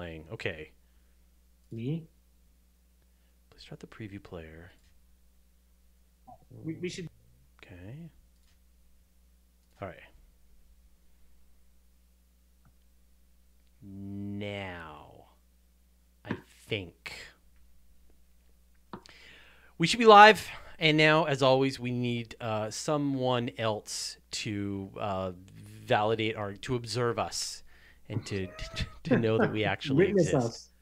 playing. Okay. Me? Please start the preview player. We, we should. Okay. All right. Now, I think we should be live. And now, as always, we need uh, someone else to uh, validate or to observe us, and to to know that we actually exist. us.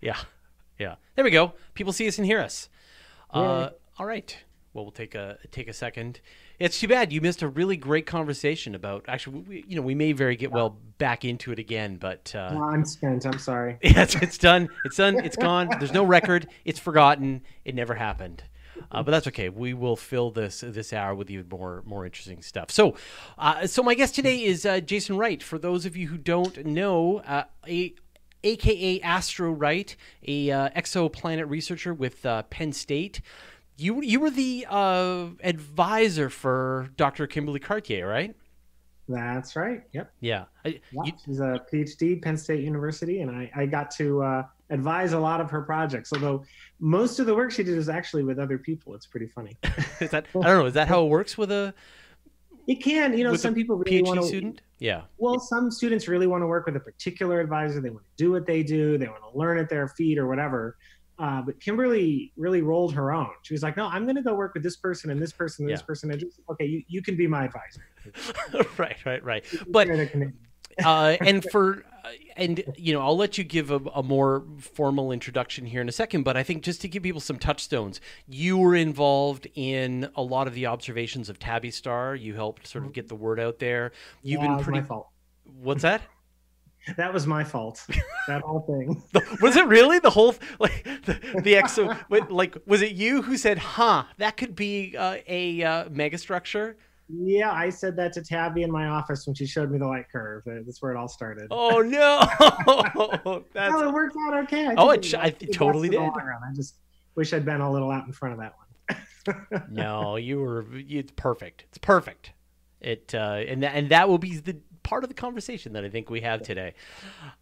Yeah, yeah. There we go. People see us and hear us. Uh, all right. Well, we'll take a take a second. It's too bad you missed a really great conversation about. Actually, we, you know, we may very get well back into it again, but uh, No, I'm spent. I'm sorry. yeah, it's, it's done. It's done. It's gone. There's no record. It's forgotten. It never happened. Uh, but that's okay. We will fill this this hour with even more more interesting stuff. So, uh, so my guest today is uh, Jason Wright. For those of you who don't know, uh, a aka Astro Wright, a uh, exoplanet researcher with uh, Penn State. You you were the uh, advisor for Dr. Kimberly Cartier, right? That's right. Yep. Yeah. I- Yeah, you- she's a PhD, Penn State University, and I, I got to uh, advise a lot of her projects. Although most of the work she did is actually with other people. It's pretty funny. is that I don't know. Is that how it works with a It can, you know, some people really PhD want to. student? Yeah. Well, some students really want to work with a particular advisor. They want to do what they do. They want to learn at their feet or whatever. Uh, but Kimberly really rolled her own. She was like, "No, I'm going to go work with this person and this person and this person." And just, okay, you, you can be my advisor. right, right, right. But You're in a committee. uh, and for and you know, I'll let you give a, a more formal introduction here in a second. But I think just to give people some touchstones, you were involved in a lot of the observations of Tabby Star. You helped sort of get the word out there. You've Yeah, been pretty. my fault. What's that? That was my fault. that whole thing. was it really the whole like the, the exo? like was it you who said, "Huh, that could be uh, a uh, megastructure"? Yeah, I said that to Tabby in my office when she showed me the light curve. That's where it all started. Oh no! That's no, it worked out okay. I Oh, it I- it totally did. I just wish I'd been a little out in front of that one. no, you were. It's perfect. It's perfect. It uh, and that, and that will be the part of the conversation that I think we have today.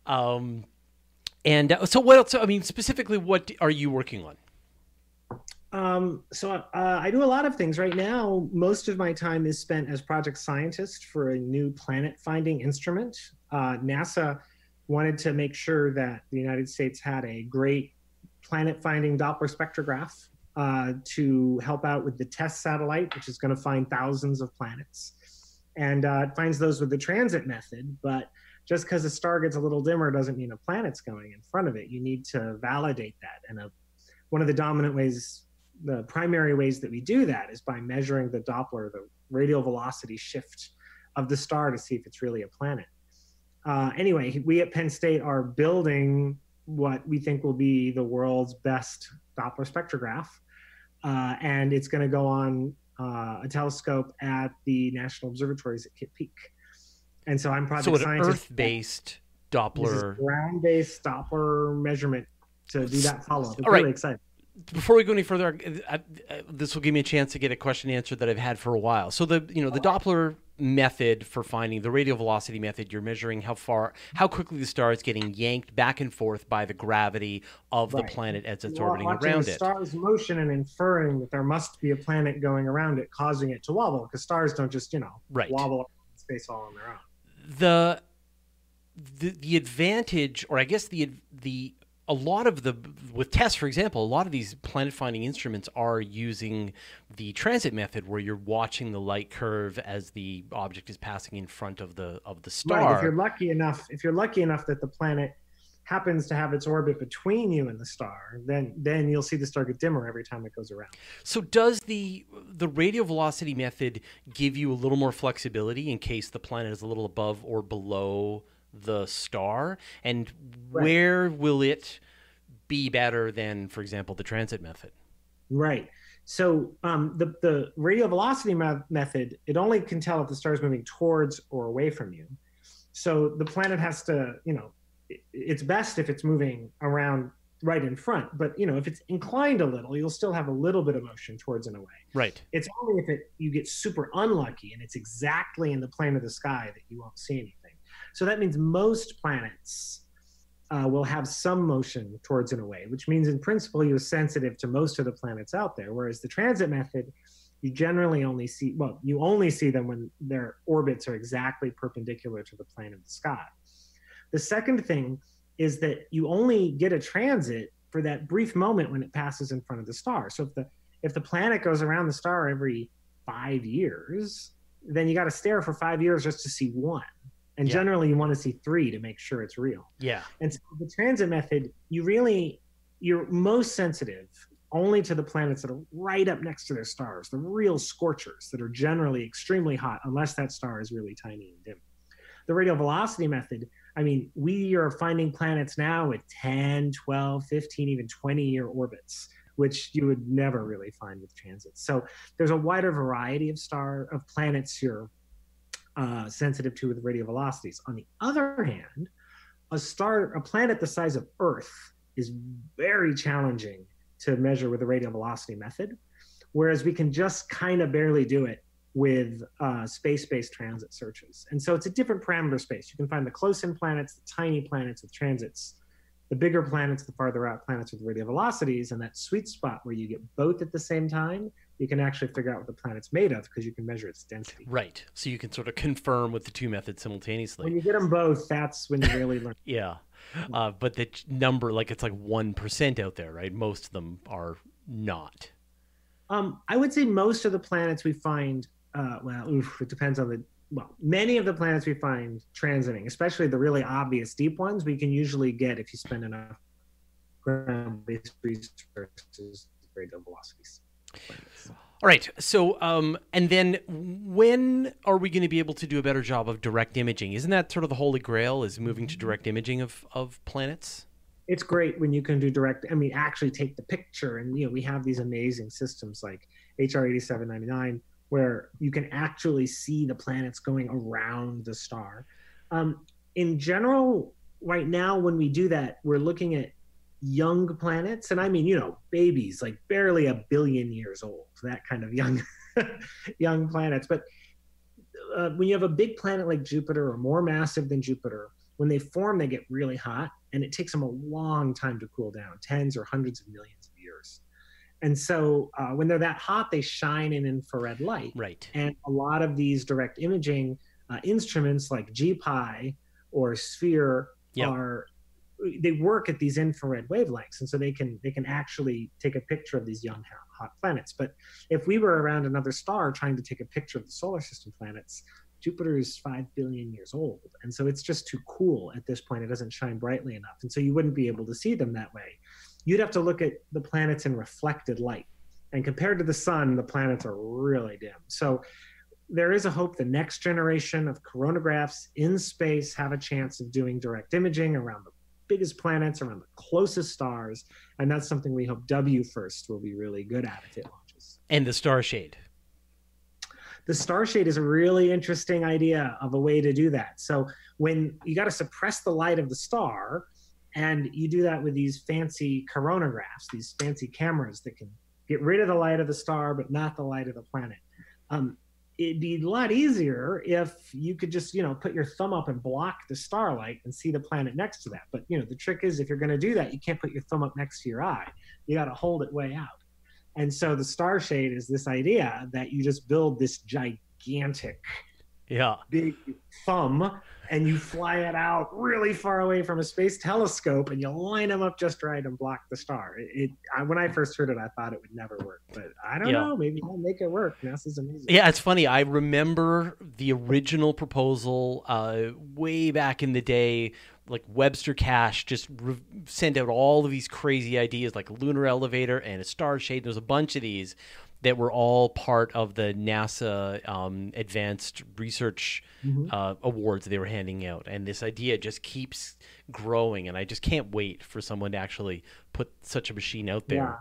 Um, and uh, so what else? I mean, specifically, what are you working on? Um, so uh, I do a lot of things right now. Most of my time is spent as project scientist for a new planet finding instrument. Uh, NASA wanted to make sure that the United States had a great planet finding Doppler spectrograph uh, to help out with the TESS satellite, which is going to find thousands of planets. And uh, it finds those with the transit method, but just because a star gets a little dimmer doesn't mean a planet's going in front of it. You need to validate that. And a, one of the dominant ways the primary ways that we do that is by measuring the Doppler, the radial velocity shift of the star to see if it's really a planet. Uh, anyway, we at Penn State are building what we think will be the world's best Doppler spectrograph. Uh, and it's going to go on uh, a telescope at the National Observatories at Kitt Peak. And so I'm project So, an scientist. Earth-based This Doppler. ground-based Doppler measurement to do that follow-up. It's All right. really exciting. Before we go any further, uh, uh, this will give me a chance to get a question answered that I've had for a while. So the you know the Doppler method for finding the radial velocity method, you're measuring how far, how quickly the star is getting yanked back and forth by the gravity of the planet as it's Wa- orbiting around the it. star's motion and inferring that there must be a planet going around it, causing it to wobble, because stars don't just, you know, Right. wobble space all on their own. the the the advantage or i guess the the a lot of the with tests for example a lot of these planet finding instruments are using the transit method where you're watching the light curve as the object is passing in front of the of the star Right. If you're lucky enough, if you're lucky enough that the planet happens to have its orbit between you and the star, then then you'll see the star get dimmer every time it goes around. so does the the radial velocity method give you a little more flexibility in case the planet is a little above or below the star and Right. where will it be better than for example the transit method Right. So um, the the radial velocity me- method, it only can tell if the star is moving towards or away from you. So the planet has to, you know, it- it's best if it's moving around right in front. But you know, if it's inclined a little, you'll still have a little bit of motion towards and away. right It's only if it you get super unlucky and it's exactly in the plane of the sky that you won't see anything. So that means most planets uh, will have some motion towards and away, which means in principle you're sensitive to most of the planets out there. Whereas the transit method, you generally only see well, you only see them when their orbits are exactly perpendicular to the plane of the sky. The second thing is that you only get a transit for that brief moment when it passes in front of the star. So if the if the planet goes around the star every five years, then you got to stare for five years just to see one. And yeah. generally, you want to see three to make sure it's real. Yeah. And so the transit method, you really you're most sensitive only to the planets that are right up next to their stars, the real scorchers that are generally extremely hot, unless that star is really tiny and dim. The radial velocity method, I mean, we are finding planets now with 10, 12, 15, even 20 year orbits, which you would never really find with transits. So there's a wider variety of star of planets you're uh, sensitive to with radial velocities. On the other hand, a star, a planet the size of Earth is very challenging to measure with the radial velocity method, whereas we can just kind of barely do it with uh, space-based transit searches. And so it's a different parameter space. You can find the close-in planets, the tiny planets with transits, the bigger planets, the farther out planets with radial velocities, and that sweet spot where you get both at the same time, you can actually figure out what the planet's made of because you can measure its density. Right. So you can sort of confirm with the two methods simultaneously. When you get them both, that's when you really learn. yeah. Uh, but the number, like it's like 1% out there, right? Most of them are not. Um, I would say most of the planets we find uh, well, oof, it depends on the well, many of the planets we find transiting, especially the really obvious deep ones, we can usually get if you spend enough ground-based resources, radial velocities. All right. So, um, and then when are we going to be able to do a better job of direct imaging? Isn't that sort of the holy grail? Is moving to direct imaging of of planets? It's great when you can do direct. I mean, actually take the picture, and you know, we have these amazing systems like HR eighty seven ninety nine where you can actually see the planets going around the star. Um, in general, right now, when we do that, we're looking at young planets, and I mean, you know, babies, like barely a billion years old, that kind of young, young planets. But uh, when you have a big planet like Jupiter or more massive than Jupiter, when they form, they get really hot, and it takes them a long time to cool down, tens or hundreds of millions of years. And so uh, when they're that hot, they shine in infrared light. Right. And a lot of these direct imaging uh, instruments like GPI or Sphere yep. are they work at these infrared wavelengths and so they can they can actually take a picture of these young hot planets. But if we were around another star trying to take a picture of the solar system planets jupiter is 5 billion years old. And so it's just too cool at this point. It doesn't shine brightly enough. And so you wouldn't be able to see them that way. You'd have to look at the planets in reflected light. And compared to the sun, the planets are really dim. So there is a hope the next generation of coronagraphs in space have a chance of doing direct imaging around the biggest planets, around the closest stars. And that's something we hope WFIRST will be really good at if it launches. And the star shade. The star shade is a really interesting idea of a way to do that. So when you got to suppress the light of the star, and you do that with these fancy coronagraphs, these fancy cameras that can get rid of the light of the star, but not the light of the planet. Um, it'd be a lot easier if you could just, you know, put your thumb up and block the starlight and see the planet next to that. But, you know, the trick is if you're going to do that, you can't put your thumb up next to your eye. You got to hold it way out. And so the star shade is this idea that you just build this gigantic yeah. Big thumb and you fly it out really far away from a space telescope and you line them up just right and block the star. It, it I, when i first heard it i thought it would never work but i don't yeah. know. Maybe i'll make it work. Nasa's amazing. Yeah it's funny. I remember the original proposal uh, way back in the day like Webster Cash just re- sent out all of these crazy ideas, like a lunar elevator and a star shade. There's a bunch of these that were all part of the NASA um, Advanced Research mm-hmm. uh, Awards they were handing out. And this idea just keeps growing. And I just can't wait for someone to actually put such a machine out there.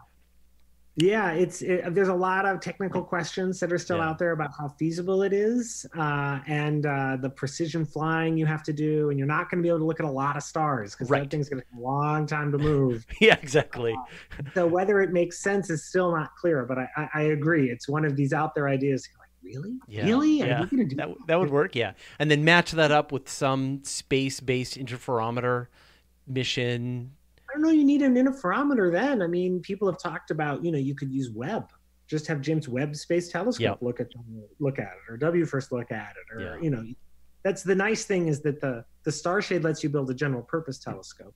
Yeah. It's it, there's a lot of technical questions that are still yeah. out there about how feasible it is, uh, and uh, the precision flying you have to do, and you're not going to be able to look at a lot of stars because right. that thing's going to take a long time to move. yeah, exactly. Uh, so whether it makes sense is still not clear, but I, I, I agree. It's one of these out there ideas. Like, really, yeah. really, yeah. that that would work. Yeah, and then match that up with some space-based interferometer mission. Don't know. You need an interferometer then. I mean, people have talked about you know you could use Webb, just have James Webb Space Telescope Yep. look at look at it, or WFIRST look at it, or Yeah. you know, that's the nice thing is that the the Starshade lets you build a general purpose telescope,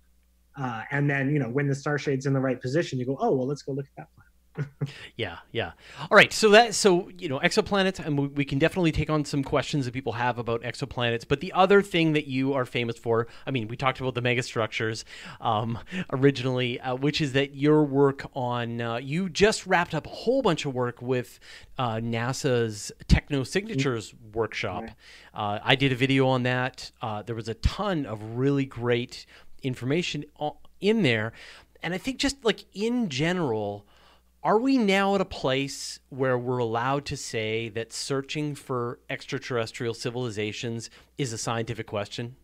uh, and then you know when the Starshade's in the right position, you go, oh well, let's go look at that planet. Yeah, yeah. All right, so that so you know exoplanets, and we, we can definitely take on some questions that people have about exoplanets. But the other thing that you are famous for, I mean, we talked about the megastructures um, originally, uh, which is that your work on uh, you just wrapped up a whole bunch of work with uh, NASA's Techno Signatures workshop. Uh, I did a video on that. Uh, there was a ton of really great information in there, and I think just like in general are we now at a place where we're allowed to say that searching for extraterrestrial civilizations is a scientific question?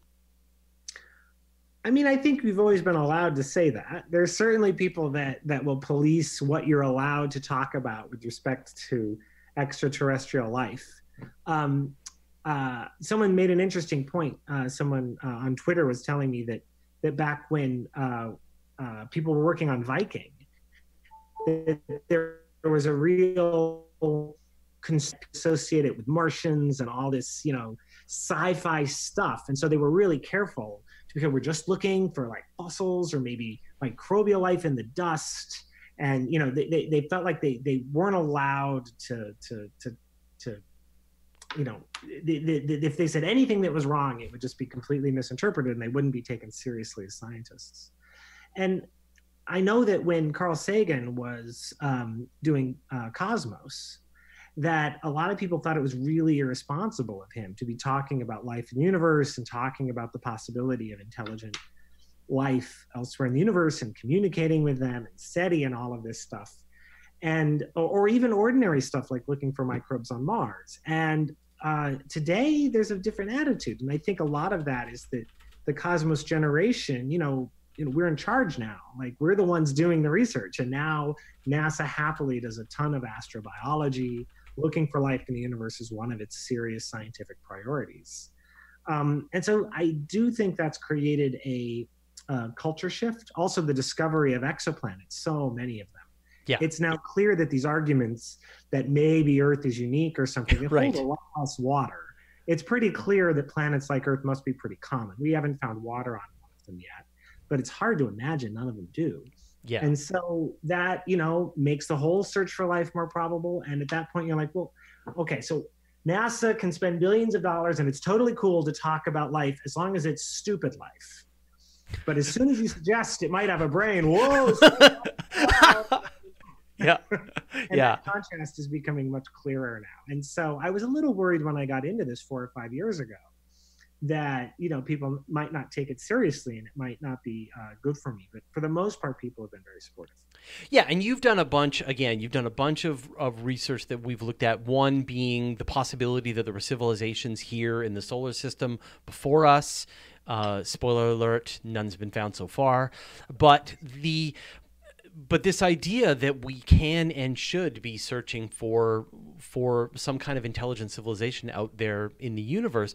I mean, I think we've always been allowed to say that. There's certainly people that that will police what you're allowed to talk about with respect to extraterrestrial life. Um, uh, someone made an interesting point. Uh, someone uh, on Twitter was telling me that that back when uh, uh, people were working on Viking, that there was a real cons- associated with Martians and all this, you know, sci-fi stuff, and so they were really careful because we're just looking for like fossils or maybe microbial life in the dust. And you know they, they, they felt like they, they weren't allowed to to to to you know they, they- if they said anything that was wrong it would just be completely misinterpreted and they wouldn't be taken seriously as scientists. And i know that when carl sagan was um, doing uh, cosmos that a lot of people thought it was really irresponsible of him to be talking about life in the universe and talking about the possibility of intelligent life elsewhere in the universe and communicating with them and SETI and all of this stuff. And or, even ordinary stuff like looking for microbes on Mars. And uh, today there's a different attitude. And I think a lot of that is that the Cosmos generation, you know, you know, we're in charge now. Like we're the ones doing the research. And now NASA happily does a ton of astrobiology. Looking for life in the universe is one of its serious scientific priorities. Um, and so I do think that's created a uh, culture shift. Also, the discovery of exoplanets, so many of them. Yeah. It's now clear that these arguments that maybe Earth is unique or something, they Right. hold a lot less water. It's pretty clear that planets like Earth must be pretty common. We haven't found water on one of them yet, but it's hard to imagine none of them do. Yeah. And so that, you know, makes the whole search for life more probable. And at that point, you're like, well, okay, so NASA can spend billions of dollars and it's totally cool to talk about life as long as it's stupid life. But as soon as you suggest it might have a brain, whoa. yeah. Yeah. contrast is becoming much clearer now. And so I was a little worried when I got into this four or five years ago that, you know, people might not take it seriously and it might not be uh, good for me. But for the most part, people have been very supportive. Yeah, and you've done a bunch again, you've done a bunch of, of research that we've looked at. One being the possibility that there were civilizations here in the solar system before us. Uh, spoiler alert, none's been found so far. But the but this idea that we can and should be searching for for some kind of intelligent civilization out there in the universe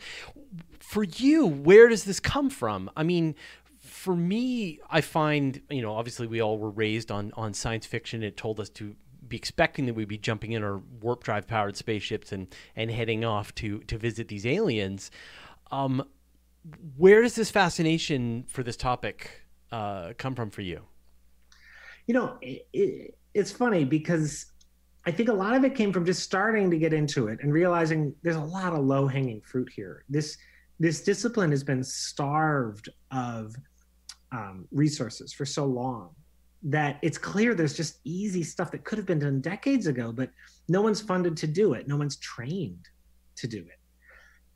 for you where does this come from? I mean for me i find you know obviously we all were raised on on science fiction. It told us to be expecting that we'd be jumping in our warp drive powered spaceships and and heading off to to visit these aliens. Um where does this fascination for this topic uh, come from for you? You know it, it, it's funny because i think a lot of it came from just starting to get into it and realizing there's a lot of low hanging fruit here. This this discipline has been starved of um, resources for so long that it's clear there's just easy stuff that could have been done decades ago but no one's funded to do it no one's trained to do it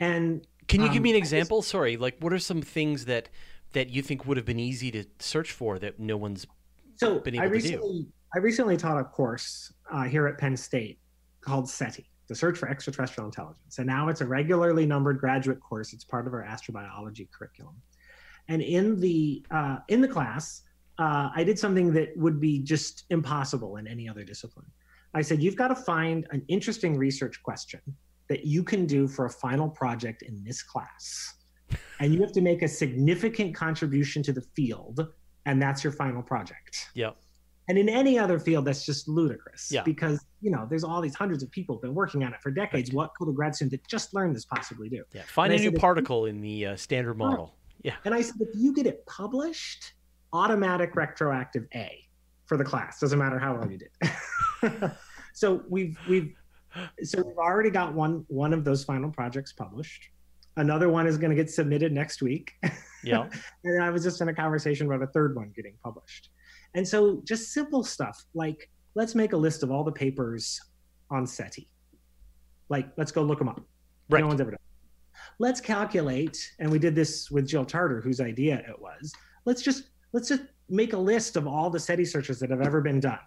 and Can you give Um, me an I just- example? Sorry, like what are some things that that you think would have been easy to search for that no one's So been I able to do. recently, I recently taught a course uh, here at Penn State called SETI, the Search for Extraterrestrial Intelligence, and now it's a regularly numbered graduate course. It's part of our astrobiology curriculum, and in the uh, in the class, uh, I did something that would be just impossible in any other discipline. I said, you've got to find an interesting research question that you can do for a final project in this class. and you have to make a significant contribution to the field, and that's your final project. Yep. And in any other field, that's just ludicrous. Yeah. Because you know, there's all these hundreds of people who've been working on it for decades. What could a grad student that just learned this possibly do? Yeah. Find And a I new said particle in the uh, standard model. Yeah. And I said, if you get it published, automatic retroactive A for the class. Doesn't matter how well you did. so we've we've so we've already got one one of those final projects published. Another one is going to get submitted next week. Yeah. and I was just in a conversation about a third one getting published. And so just simple stuff like let's make a list of all the papers on SETI. Like let's go look them up. Right. No one's ever done. Let's calculate, and we did this with Jill Tarter, whose idea it was. Let's just let's just make a list of all the SETI searches that have ever been done,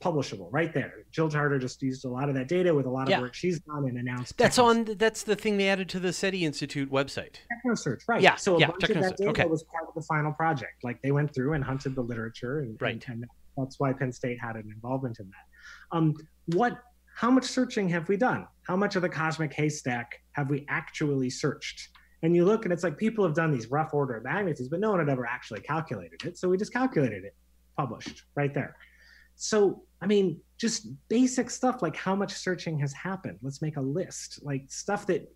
publishable right there. Jill Tarter just used a lot of that data with a lot of Yeah. work she's done and announced. That's on. That's the thing they added to the SETI Institute website. TechnoSearch, right? Yeah, So a yeah, bunch of that data okay. was part of the final project. Like they went through and hunted the literature, and, Right. and, and that's why Penn State had an involvement in that. Um, what? How much searching have we done? How much of the cosmic haystack have we actually searched? And you look, and it's like people have done these rough order of magnitudes, but no one had ever actually calculated it. So we just calculated it, published right there. So I mean, just basic stuff like how much searching has happened. Let's make a list, like stuff that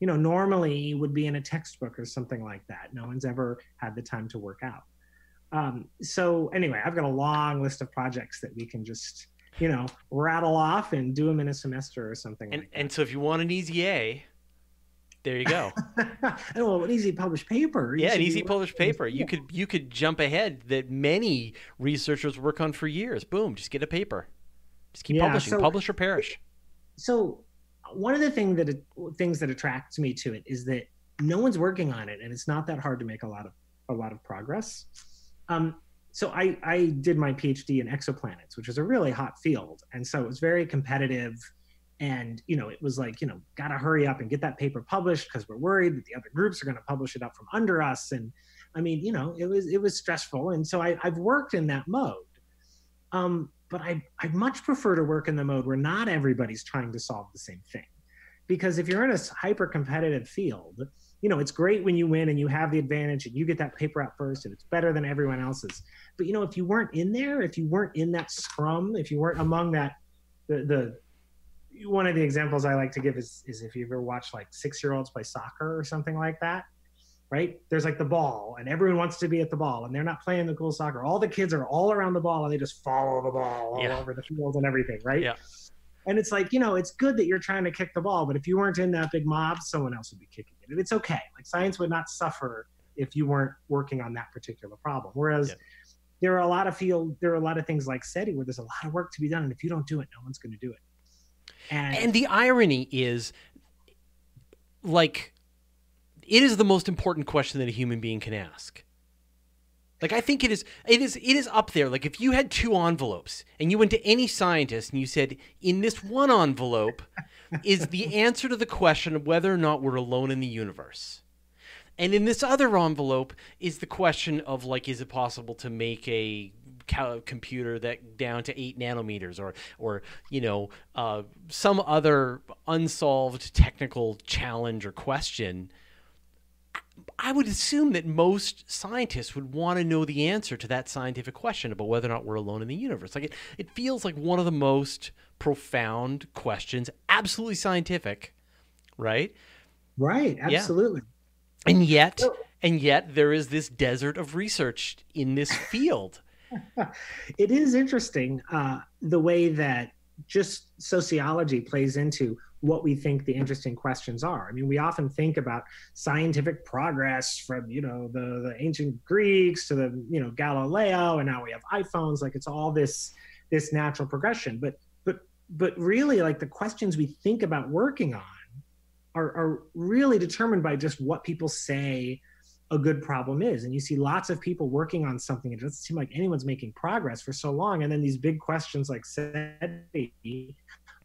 you know normally would be in a textbook or something like that. No one's ever had the time to work out. Um, so anyway i've got a long list of projects that we can just you know rattle off and do them in a semester or something And like and so if you want an easy A, there you go. well an easy published paper you yeah, an easy published paper. You could you could jump ahead that many researchers work on for years. Boom, just get a paper. Just keep Yeah, publishing. so- Publish or perish. so one of the thing that things that attracts me to it is that no one's working on it and it's not that hard to make a lot of a lot of progress um, so I, I did my phd in exoplanets which is a really hot field and so it was very competitive and you know it was like you know gotta hurry up and get that paper published because we're worried that the other groups are going to publish it up from under us and i mean you know it was it was stressful and so I, i've worked in that mode um, but I, I much prefer to work in the mode where not everybody's trying to solve the same thing. Because if you're in a hyper competitive field, you know, it's great when you win and you have the advantage and you get that paper out first and it's better than everyone else's. But, you know, if you weren't in there, if you weren't in that scrum, if you weren't among that, the, the, one of the examples I like to give is, is if you ever watch like six year olds play soccer or something like that, right? There's like the ball, and everyone wants to be at the ball, and they're not playing the cool soccer. All the kids are all around the ball, and they just follow the ball all Yeah. over the field and everything, right? Yeah. And it's like, you know, it's good that you're trying to kick the ball, but if you weren't in that big mob, someone else would be kicking it. And it's okay. Like science would not suffer if you weren't working on that particular problem. Whereas Yeah. there are a lot of field, there are a lot of things like SETI where there's a lot of work to be done, and if you don't do it, no one's going to do it. And, And the irony is, like, it is the most important question that a human being can ask. Like, I think it is. It is. It is up there. Like, if you had two envelopes and you went to any scientist and you said, "In this one envelope, is the answer to the question of whether or not we're alone in the universe," and in this other envelope is the question of like, is it possible to make a computer that down to eight nanometers or or you know uh, some other unsolved technical challenge or question i would assume that most scientists would want to know the answer to that scientific question about whether or not we're alone in the universe like it, it feels like one of the most profound questions absolutely scientific right right, Yeah. absolutely. and yet and yet there is this desert of research in this field it is interesting uh, the way that just sociology plays into what we think the interesting questions are. I mean, we often think about scientific progress from you know the the ancient Greeks to the you know Galileo, and now we have iPhones. Like it's all this this natural progression. But but but really, like the questions we think about working on are are really determined by just what people say a good problem is. And you see lots of people working on something. It doesn't seem like anyone's making progress for so long. And then these big questions like SETI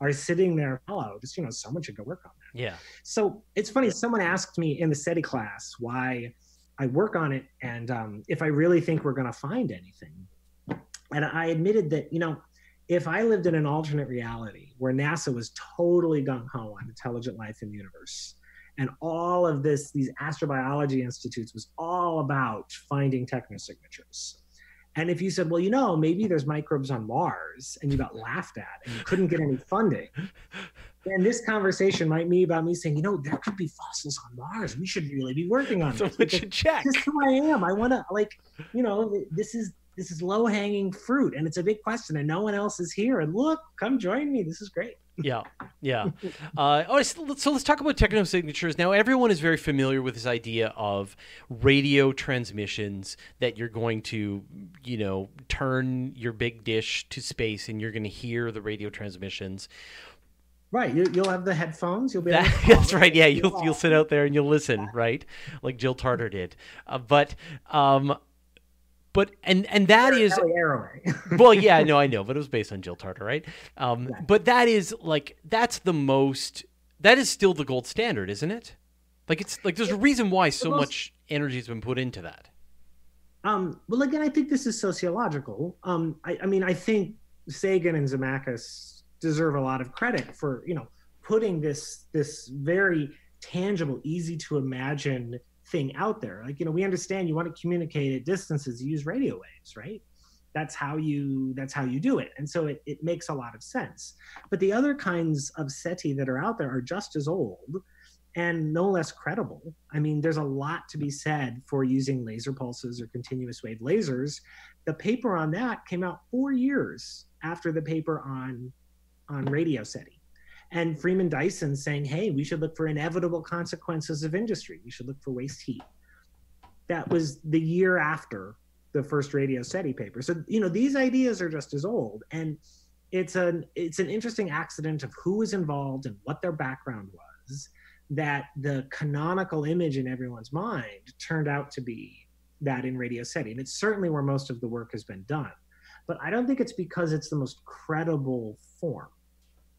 are sitting there, hello, just, you know, someone should go work on that. yeah So it's funny, someone asked me in the SETI class why I work on it and um, if I really think we're going to find anything. And I admitted that, you know, if I lived in an alternate reality where NASA was totally gung ho on intelligent life in the universe, and all of this these astrobiology institutes was all about finding technosignatures. And if you said well you know maybe there's microbes on mars and you got laughed at and you couldn't get any funding then this conversation might be about me saying you know there could be fossils on mars. We should really be working on Someone this should check. this is who i am. I want to like you know this is this is low hanging fruit and it's a big question and no one else is here and look come join me this is great yeah, yeah. Uh, all right, so let's, so let's talk about techno signatures Now, everyone is very familiar with this idea of radio transmissions that you're going to, you know, turn your big dish to space and you're going to hear the radio transmissions. Right, you, will have the headphones. You'll be. That, that's right. Yeah, you'll you'll sit out there and you'll listen, right, like Jill Tarter did. Uh, but um, but and and that is well yeah no i know but it was based on jill tarter right? Um yeah. but that is like that's the most that is still the gold standard isn't it? Like it's like there's a reason why so most, much energy has been put into that. Um well again i think this is sociological. Um i, I mean i think sagan and Xenakis deserve a lot of credit for you know putting this this very tangible easy to imagine thing out there. Like, you know, we understand you want to communicate at distances, you use radio waves, right? That's how you that's how you do it. And so it, it makes a lot of sense. But the other kinds of SETI that are out there are just as old and no less credible. I mean, there's a lot to be said for using laser pulses or continuous wave lasers. The paper on that came out four years after the paper on on radio SETI and Freeman Dyson saying, hey, we should look for inevitable consequences of industry. We should look for waste heat. That was the year after the first radio SETI paper. So, you know, these ideas are just as old. And it's an it's an interesting accident of who was involved and what their background was that the canonical image in everyone's mind turned out to be that in radio SETI. And it's certainly where most of the work has been done. But I don't think it's because it's the most credible form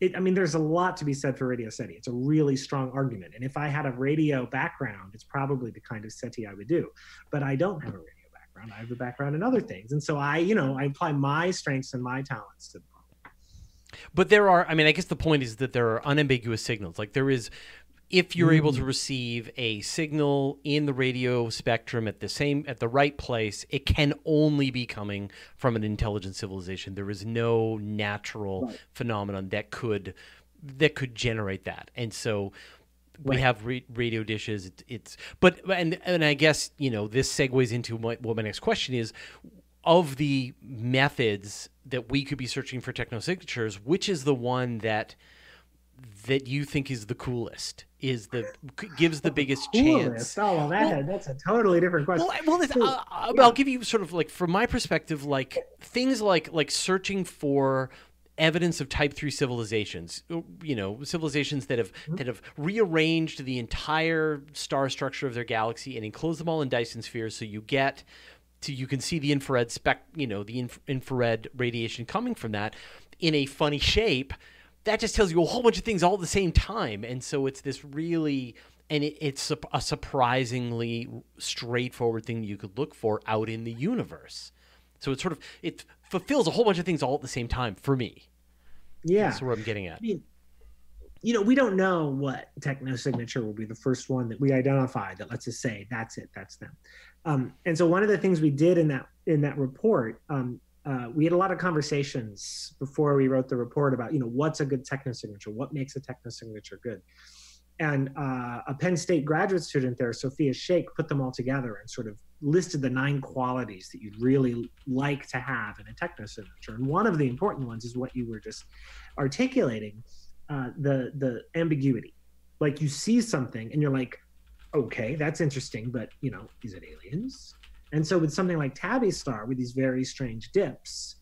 it, I mean, there's a lot to be said for Radio SETI. It's a really strong argument. And if I had a radio background, it's probably the kind of SETI I would do. But I don't have a radio background. I have a background in other things. And so I, you know, I apply my strengths and my talents to the problem. But there are, I mean, I guess the point is that there are unambiguous signals. Like there is if you're able to mm. receive a signal in the radio spectrum at the same at the right place it can only be coming from an intelligent civilization there is no natural right. phenomenon that could that could generate that and so we right. have ra- radio dishes it, it's but and and i guess you know this segues into what, what my next question is of the methods that we could be searching for technosignatures which is the one that that you think is the coolest is the gives the biggest chance. Oh, well, that, well, that's a totally different question. Well, well so, uh, yeah. I'll give you sort of like from my perspective, like things like like searching for evidence of type 3 civilizations uh, you know civilizations that have mm-hmm. that have rearranged the entire star structure of their galaxy and enclosed them all in dyson spheres so you get to you can see the infrared spec you know the inf- infrared radiation coming from that in a funny shape that just tells you a whole bunch of things all at the same time. And so it's this really, and it, it's a, a, surprisingly straightforward thing you could look for out in the universe. So it sort of it fulfills a whole bunch of things all at the same time for me. Yeah, that's where I'm getting at. I mean, you know, we don't know what techno signature will be the first one that we identify that lets us say that's it, that's them. Um, and so one of the things we did in that in that report um, uh, we had a lot of conversations before we wrote the report about you know what's a good technosignature? What makes a technosignature good? And uh, a penn state graduate student there Sofia Sheikh put them all together and sort of listed the nine qualities that you'd really like to have in a technosignature. And one of the important ones is what you were just articulating uh, the the ambiguity. Like you see something and you're like okay that's interesting but you know is it aliens and so with something like Tabby Star, with these very strange dips,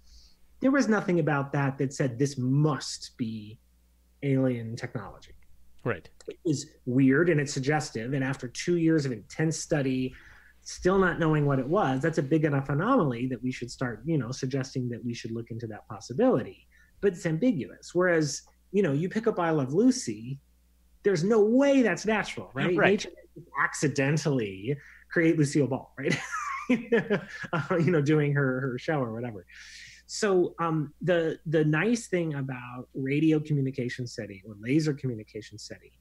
there was nothing about that that said this must be alien technology. Right. It was weird and it's suggestive. And after two years of intense study, still not knowing what it was, that's a big enough anomaly that we should start, you know, suggesting that we should look into that possibility. But it's ambiguous. Whereas, you know, you pick up I Love Lucy, there's no way that's natural, right? right. Nature accidentally create Lucille Ball, right? uh, you know, doing her her show or whatever. So um, the the nice thing about radio communication SETI or laser communication SETI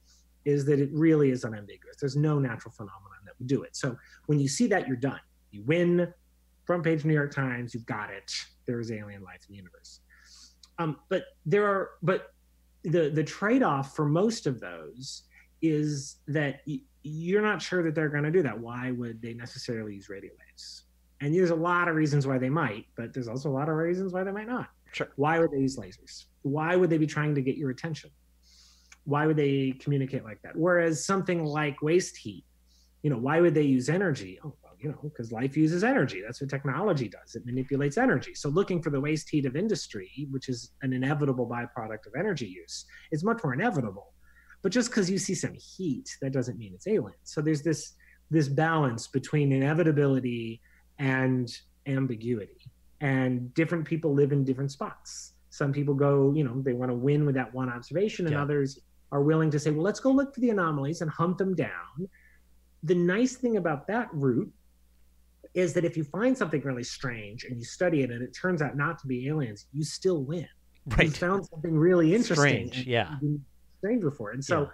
is that it really is unambiguous. There's no natural phenomenon that would do it. So when you see that, you're done. You win, front page New York Times, you've got it. There is alien life in the universe. Um, but there are, but the the trade off for most of those is that y- you're not sure that they're going to do that. Why would they necessarily use radio waves? And there's a lot of reasons why they might, but there's also a lot of reasons why they might not. Sure. Why would they use lasers? Why would they be trying to get your attention? Why would they communicate like that? Whereas something like waste heat, you know, why would they use energy? Oh, well, you know, because life uses energy. That's what technology does. It manipulates energy. So looking for the waste heat of industry, which is an inevitable byproduct of energy use, is much more inevitable. But just because you see some heat, that doesn't mean it's alien. So there's this this balance between inevitability and ambiguity. And different people live in different spots. Some people go, you know, they want to win with that one observation, and Yeah. others are willing to say, well, let's go look for the anomalies and hunt them down. The nice thing about that route is that if you find something really strange and you study it and it turns out not to be aliens, you still win. You Right. found something really interesting. Strange, yeah. Been Strange before. And so Yeah.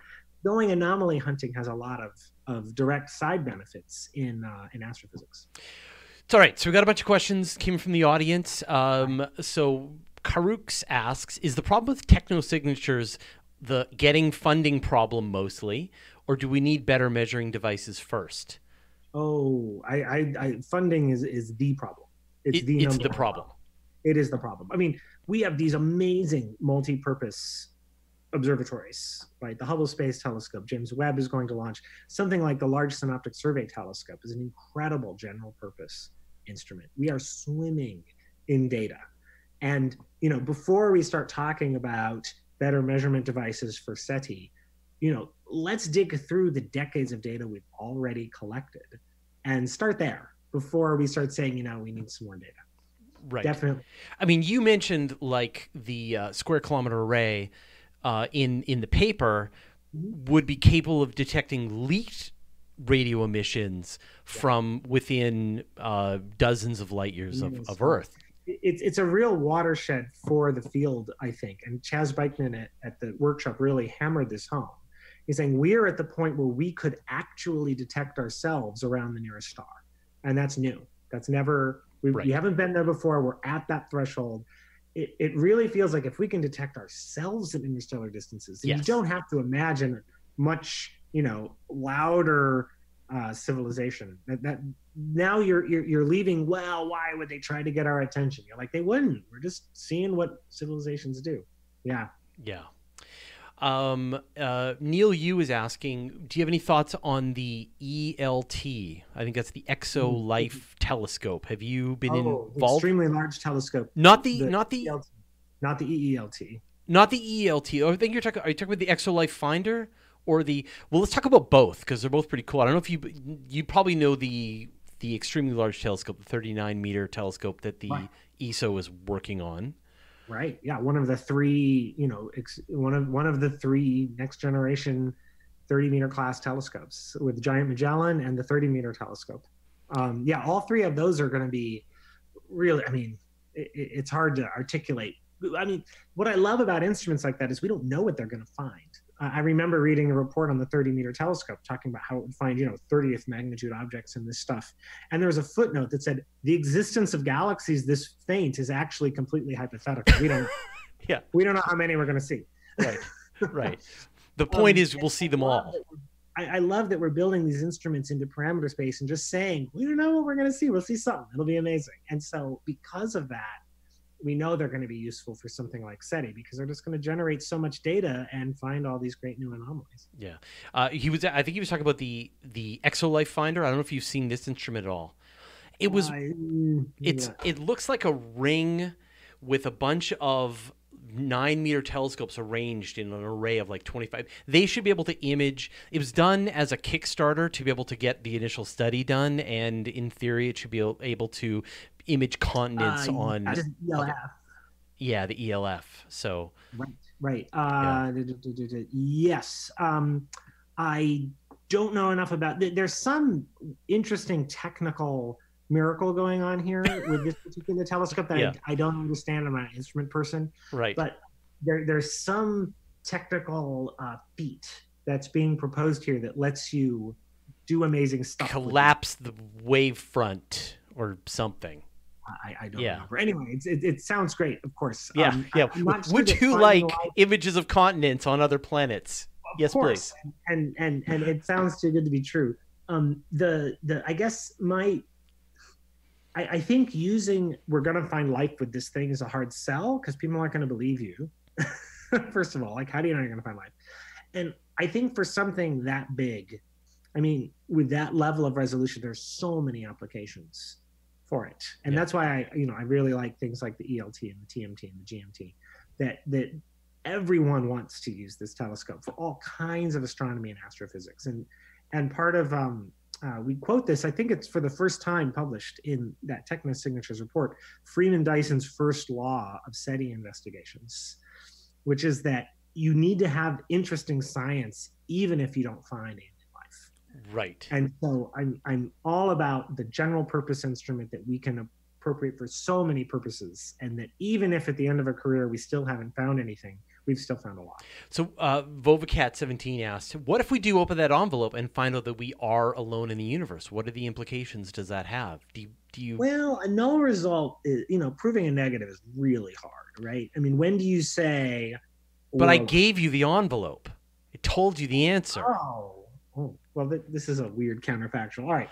going anomaly hunting has a lot of, of direct side benefits in uh, in astrophysics. It's all right. So we got a bunch of questions came from the audience. Um, so Karux asks, is the problem with techno signatures the getting funding problem mostly, or do we need better measuring devices first? Oh, I, I, I funding is is the problem. It's It- the it's number the one problem. It is the problem. I mean, we have these amazing multi-purpose observatories, right? The Hubble Space Telescope, James Webb is going to launch something like the Large Synoptic Survey Telescope is an incredible general purpose instrument. We are swimming in data. And, you know, before we start talking about better measurement devices for SETI, you know, let's dig through the decades of data we've already collected and start there before we start saying, you know, we need some more data. Right. Definitely. I mean, you mentioned like the uh, square kilometer array uh, in in the paper would be capable of detecting leaked radio emissions from within uh, dozens of light years of, of Earth. it's it's a real watershed for the field, I think. And Chas Beichman at, at the workshop really hammered this home. He's saying we're at the point where we could actually detect ourselves around the nearest star, and that's new. That's never we, Right. we haven't been there before. We're at that threshold. It, it really feels like if we can detect ourselves at interstellar distances, Yes. you don't have to imagine much, you know, louder uh, civilization. That, that now you're, you're you're leaving. Well, why would they try to get our attention? You're like they wouldn't. We're just seeing what civilizations do. Yeah. Yeah. Um, uh, Neil Yu is asking, do you have any thoughts on the ELT? I think that's the Exo Life Telescope. Have you been oh, involved? extremely large telescope. Not the, the not the ELT, not the EELT. not the ELT. Oh, I think you're talking. Are you talking about the Exo Life Finder or the? Well, let's talk about both because they're both pretty cool. I don't know if you you probably know the the extremely large telescope, the 39 meter telescope that the Right. ESO is working on. Right. Yeah. One of the three, you know, ex- one of one of the three next generation 30 meter class telescopes with Giant Magellan and the 30 meter telescope. Um, yeah, all three of those are going to be really. I mean, it, it- it's hard to articulate. I mean, what I love about instruments like that is we don't know what they're going to find. I remember reading a report on the 30 meter telescope talking about how it would find, you know, 30th magnitude objects in this stuff. And there was a footnote that said the existence of galaxies this faint is actually completely hypothetical. We don't Yeah. we don't know how many we're going to see. Right. right. The point Um, is, we'll see them all. I, I love that we're building these instruments into parameter space and just saying, we don't know what we're going to see. We'll see something. It'll be amazing. And so, because of that, we know they're going to be useful for something like SETI because they're just going to generate so much data and find all these great new anomalies. Yeah, uh, he was. I think he was talking about the the ExoLife Finder. I don't know if you've seen this instrument at all. It was. Mm, It's. yeah. It looks like a ring with a bunch of nine meter telescopes arranged in an array of like 25 they should be able to image it was done as a kickstarter to be able to get the initial study done and in theory it should be able to image continents Uh, on just ELF. yeah the elf so Right, right. Uh, d- yes. Um, I don't know enough about. th- There's some interesting technical miracle going on here with this particular telescope that Yeah. I, I don't understand. I'm not an instrument person, right but there, there's some technical uh, feat that's being proposed here that lets you do amazing stuff. Collapse the wave front or something. I, I don't yeah. remember. Anyway, it, it, sounds great, of course. Yeah, um, yeah. Would you like images of continents on other planets? Of yes, course. please. And and and it sounds too good to be true. Um, the the I guess my I, I think using we're gonna find life with this thing is a hard sell because people aren't gonna believe you. First of all, like how do you know you're gonna find life? And I think for something that big, I mean, with that level of resolution, there's so many applications for it, and yeah. that's why I, you know, I really like things like the ELT and the TMT and the GMT, that that everyone wants to use this telescope for all kinds of astronomy and astrophysics, and and part of um, uh, we quote this. I think it's for the first time published in that Techno Signatures report, Freeman Dyson's first law of SETI investigations, which is that you need to have interesting science even if you don't find life. Right. And so I'm I'm all about the general purpose instrument that we can appropriate for so many purposes, and that even if at the end of a career we still haven't found anything, we've still found a lot. So uh, Vovacat17 asked, "What if we do open that envelope and find out that we are alone in the universe? What are the implications does that have? Do you, do you?" Well, a null result is, you know, proving a negative is really hard, right? I mean, when do you say? But I gave you the envelope. It told you the answer. Oh, oh. Well, th- this is a weird counterfactual. All right.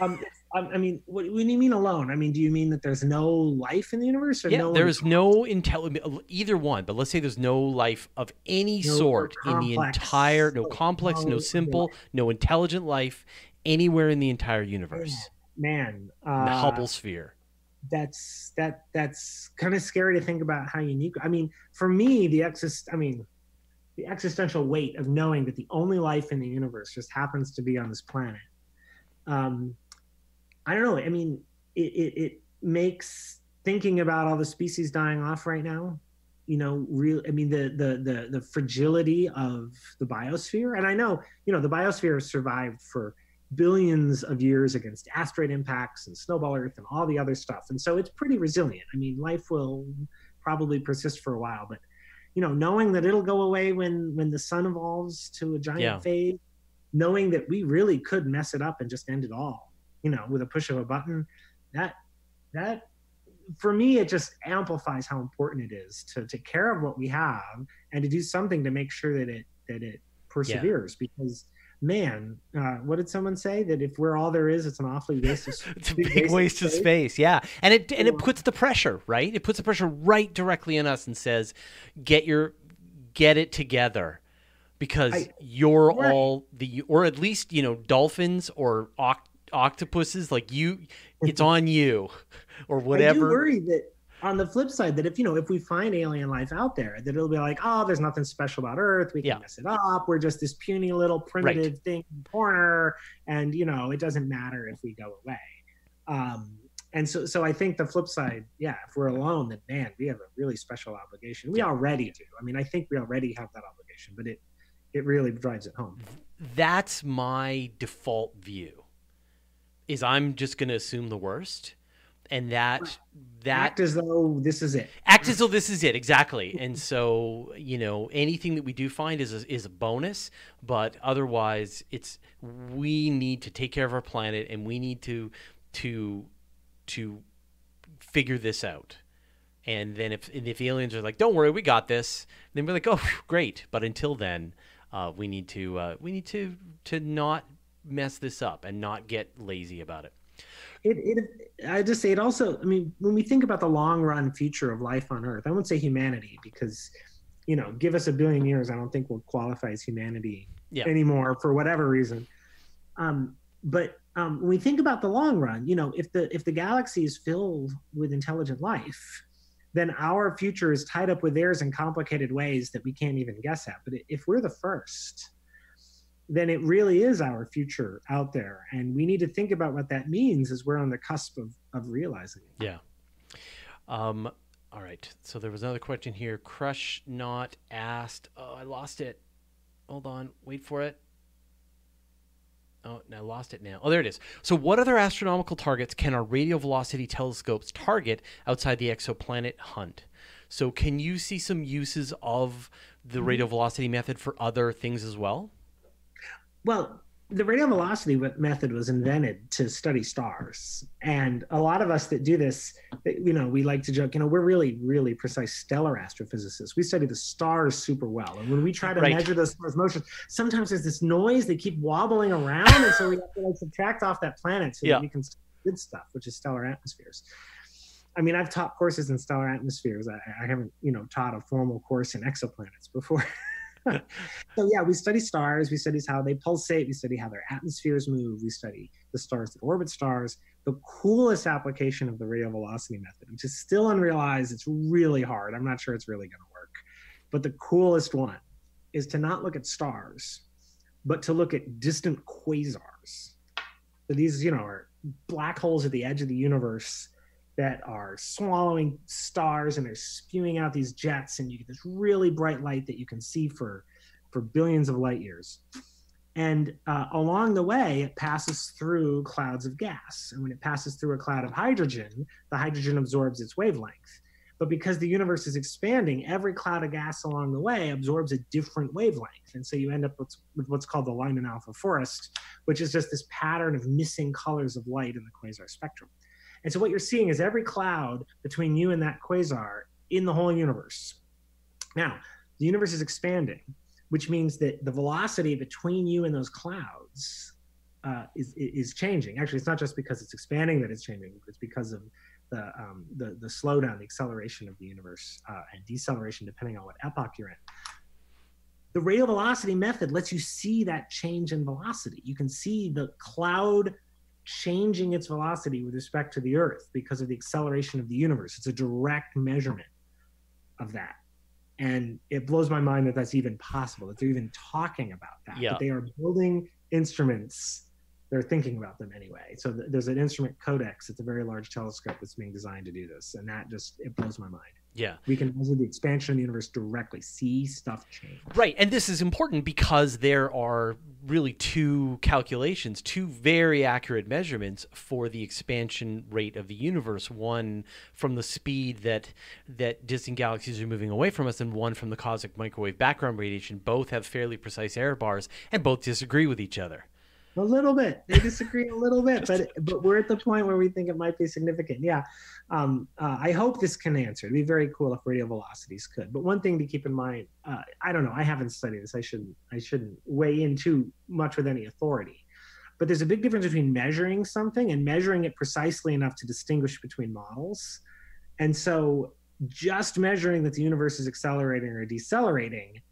Um, I mean, what, do you mean alone? I mean, do you mean that there's no life in the universe? Or yeah, no there is no intelligent either one. But let's say there's no life of any no sort in the entire, no complex, no simple, no intelligent life anywhere in the entire universe. Man, uh, the Hubble sphere. That's that. That's kind of scary to think about how unique. I mean, for me, the exist. I mean, the existential weight of knowing that the only life in the universe just happens to be on this planet. Um, I don't know. I mean, it, it, it makes thinking about all the species dying off right now you know real i mean the, the the the fragility of the biosphere and i know you know the biosphere has survived for billions of years against asteroid impacts and snowball earth and all the other stuff and so it's pretty resilient i mean life will probably persist for a while but you know knowing that it'll go away when when the sun evolves to a giant yeah. phase knowing that we really could mess it up and just end it all you know, with a push of a button, that that for me it just amplifies how important it is to take care of what we have and to do something to make sure that it that it perseveres yeah. because man uh, what did someone say? That if we're all there is it's an awfully waste of, it's a big, big waste of space. space yeah. And it and it puts the pressure right? It puts the pressure right directly on us and says get your get it together because I, you're right. all the or at least you know dolphins or oct- octopuses like you it's on you or whatever I do worry that on the flip side that if you know if we find alien life out there that it'll be like oh there's nothing special about earth. We can yeah. mess it up. We're just this puny little primitive right. thing corner and you know it doesn't matter if we go away. Um and so so i think the flip side yeah if we're alone then man we have a really special obligation. We already do. I mean i think we already have that obligation but it it really drives it home. That's my default view is I'm just going to assume the worst, and that that act as though this is it. Act as though this is it exactly. and so you know anything that we do find is a, is a bonus, but otherwise it's we need to take care of our planet and we need to to to figure this out. And then if if the aliens are like, "Don't worry, we got this," then we're like, "Oh, great!" But until then, uh, we need to uh, we need to to not mess this up and not get lazy about it. It, it, I just say it also. I mean, when we think about the long run future of life on Earth, I wouldn't say humanity because, you know, give us a billion years, I don't think we'll qualify as humanity yeah. anymore for whatever reason. Um, but um, when we think about the long run, you know, if the if the galaxy is filled with intelligent life, then our future is tied up with theirs in complicated ways that we can't even guess at. But if we're the first, then it really is our future out there. And we need to think about what that means as we're on the cusp of, of realizing it. Yeah. Um, all right. So there was another question here. Crush not asked. Oh, I lost it. Hold on. Wait for it. Oh, I lost it now. Oh, there it is. So, what other astronomical targets can our radial velocity telescopes target outside the exoplanet hunt? So, can you see some uses of the mm-hmm. radial velocity method for other things as well? Well, the radial velocity method was invented to study stars and a lot of us that do this you know we like to joke you know we're really really precise stellar astrophysicists we study the stars super well and when we try to right. measure the stars motion sometimes there's this noise they keep wobbling around and so we have to like subtract off that planet so yeah. that we can good stuff which is stellar atmospheres I mean, I've taught courses in stellar atmospheres. I, I haven't, you know, taught a formal course in exoplanets before. so yeah, we study stars. We study how they pulsate. We study how their atmospheres move. We study the stars that orbit stars. The coolest application of the radial velocity method, which is still unrealized, it's really hard. I'm not sure it's really going to work. But the coolest one is to not look at stars, but to look at distant quasars. So these, you know, are black holes at the edge of the universe that are swallowing stars and they're spewing out these jets and you get this really bright light that you can see for for billions of light years. And uh, along the way it passes through clouds of gas. And when it passes through a cloud of hydrogen the hydrogen absorbs its wavelength. But because the universe is expanding every cloud of gas along the way absorbs a different wavelength. And so you end up with, with what's called the lyman alpha forest which is just this pattern of missing colors of light in the quasar spectrum and so what you're seeing is every cloud between you and that quasar in the whole universe. Now, the universe is expanding, which means that the velocity between you and those clouds uh, is is changing. Actually, it's not just because it's expanding that it's changing; it's because of the um, the, the slowdown, the acceleration of the universe, uh, and deceleration depending on what epoch you're in. The radial velocity method lets you see that change in velocity. You can see the cloud changing its velocity with respect to the Earth because of the acceleration of the universe. It's a direct measurement of that. And it blows my mind that that's even possible, that they're even talking about that. Yeah. That they are building instruments. They're thinking about them anyway. So th- there's an instrument Codex. It's a very large telescope that's being designed to do this. And that just, it blows my mind. Yeah. We can measure the expansion of the universe directly, see stuff change. Right. And this is important because there are really two calculations, two very accurate measurements for the expansion rate of the universe. One from the speed that that distant galaxies are moving away from us, and one from the cosmic microwave background radiation. Both have fairly precise error bars and both disagree with each other. A little bit. They disagree a little bit, but but we're at the point where we think it might be significant. Yeah, um, uh, I hope this can answer. It'd be very cool if radial velocities could. But one thing to keep in mind, uh, I don't know. I haven't studied this. I shouldn't. I shouldn't weigh in too much with any authority. But there's a big difference between measuring something and measuring it precisely enough to distinguish between models. And so, just measuring that the universe is accelerating or decelerating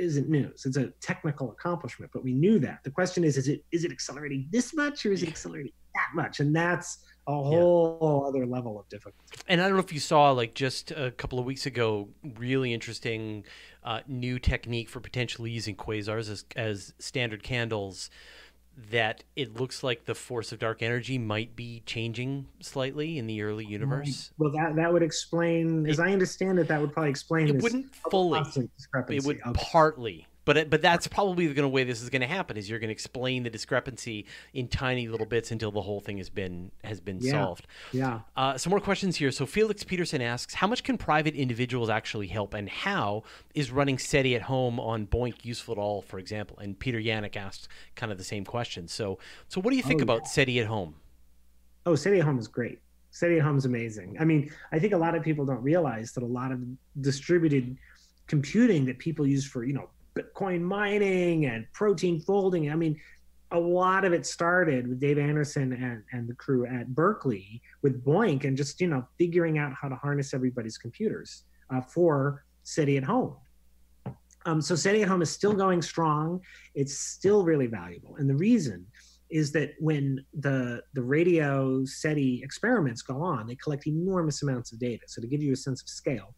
isn't news. It's a technical accomplishment, but we knew that. The question is, is it is it accelerating this much or is it accelerating that much? And that's a whole yeah. other level of difficulty. And I don't know if you saw, like just a couple of weeks ago, really interesting uh, new technique for potentially using quasars as, as standard candles that it looks like the force of dark energy might be changing slightly in the early universe. Well, that that would explain, as it, I understand it, that would probably explain. It wouldn't fully. It would partly but it, but that's probably the way this is going to happen. Is you're going to explain the discrepancy in tiny little bits until the whole thing has been has been yeah. solved. Yeah. Uh, some more questions here. So Felix Peterson asks, how much can private individuals actually help, and how is running SETI at home on BOINC useful at all? For example, and Peter Yannick asked kind of the same question. So so what do you think oh, about yeah. SETI at home? Oh, SETI at home is great. SETI at home is amazing. I mean, I think a lot of people don't realize that a lot of distributed computing that people use for you know Bitcoin mining and protein folding. I mean, a lot of it started with Dave Anderson and, and the crew at Berkeley with BOINC and just, you know, figuring out how to harness everybody's computers uh, for SETI at home. Um, so SETI at home is still going strong. It's still really valuable. And the reason is that when the, the radio SETI experiments go on, they collect enormous amounts of data. So to give you a sense of scale,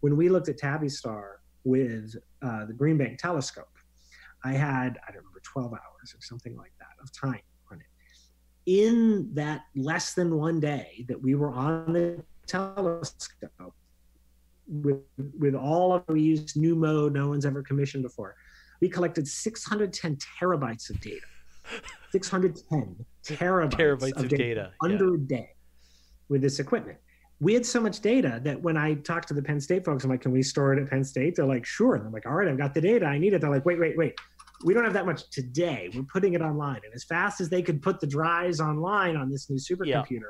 when we looked at Tabby Star with uh, the Green Bank telescope. I had, I don't remember, 12 hours or something like that of time on it. In that less than one day that we were on the telescope, with, with all of we used new mode no one's ever commissioned before, we collected 610 terabytes of data. 610 terabytes, terabytes of, of, data, data. under yeah. a day with this equipment we had so much data that when I talked to the Penn State folks, I'm like, can we store it at Penn State? They're like, sure. And I'm like, all right, I've got the data. I need it. They're like, wait, wait, wait. we don't have that much today. We're putting it online, and as fast as they could put the drives online on this new supercomputer, yeah.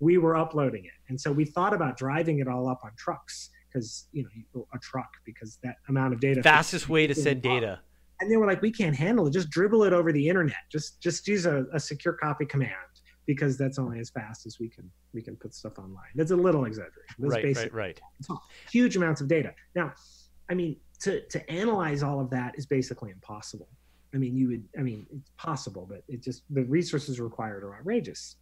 we were uploading it. And so we thought about driving it all up on trucks because you know a truck because that amount of data. Fastest way to send data. And they were like, we can't handle it. Just dribble it over the internet. Just just use a, a secure copy command because that's only as fast as we can we can put stuff online. That's a little exaggerated. That's right, basic. right, right. Huge amounts of data. Now, I mean, to to analyze all of that is basically impossible. I mean, you would. I mean, it's possible, but it just the resources required are outrageous.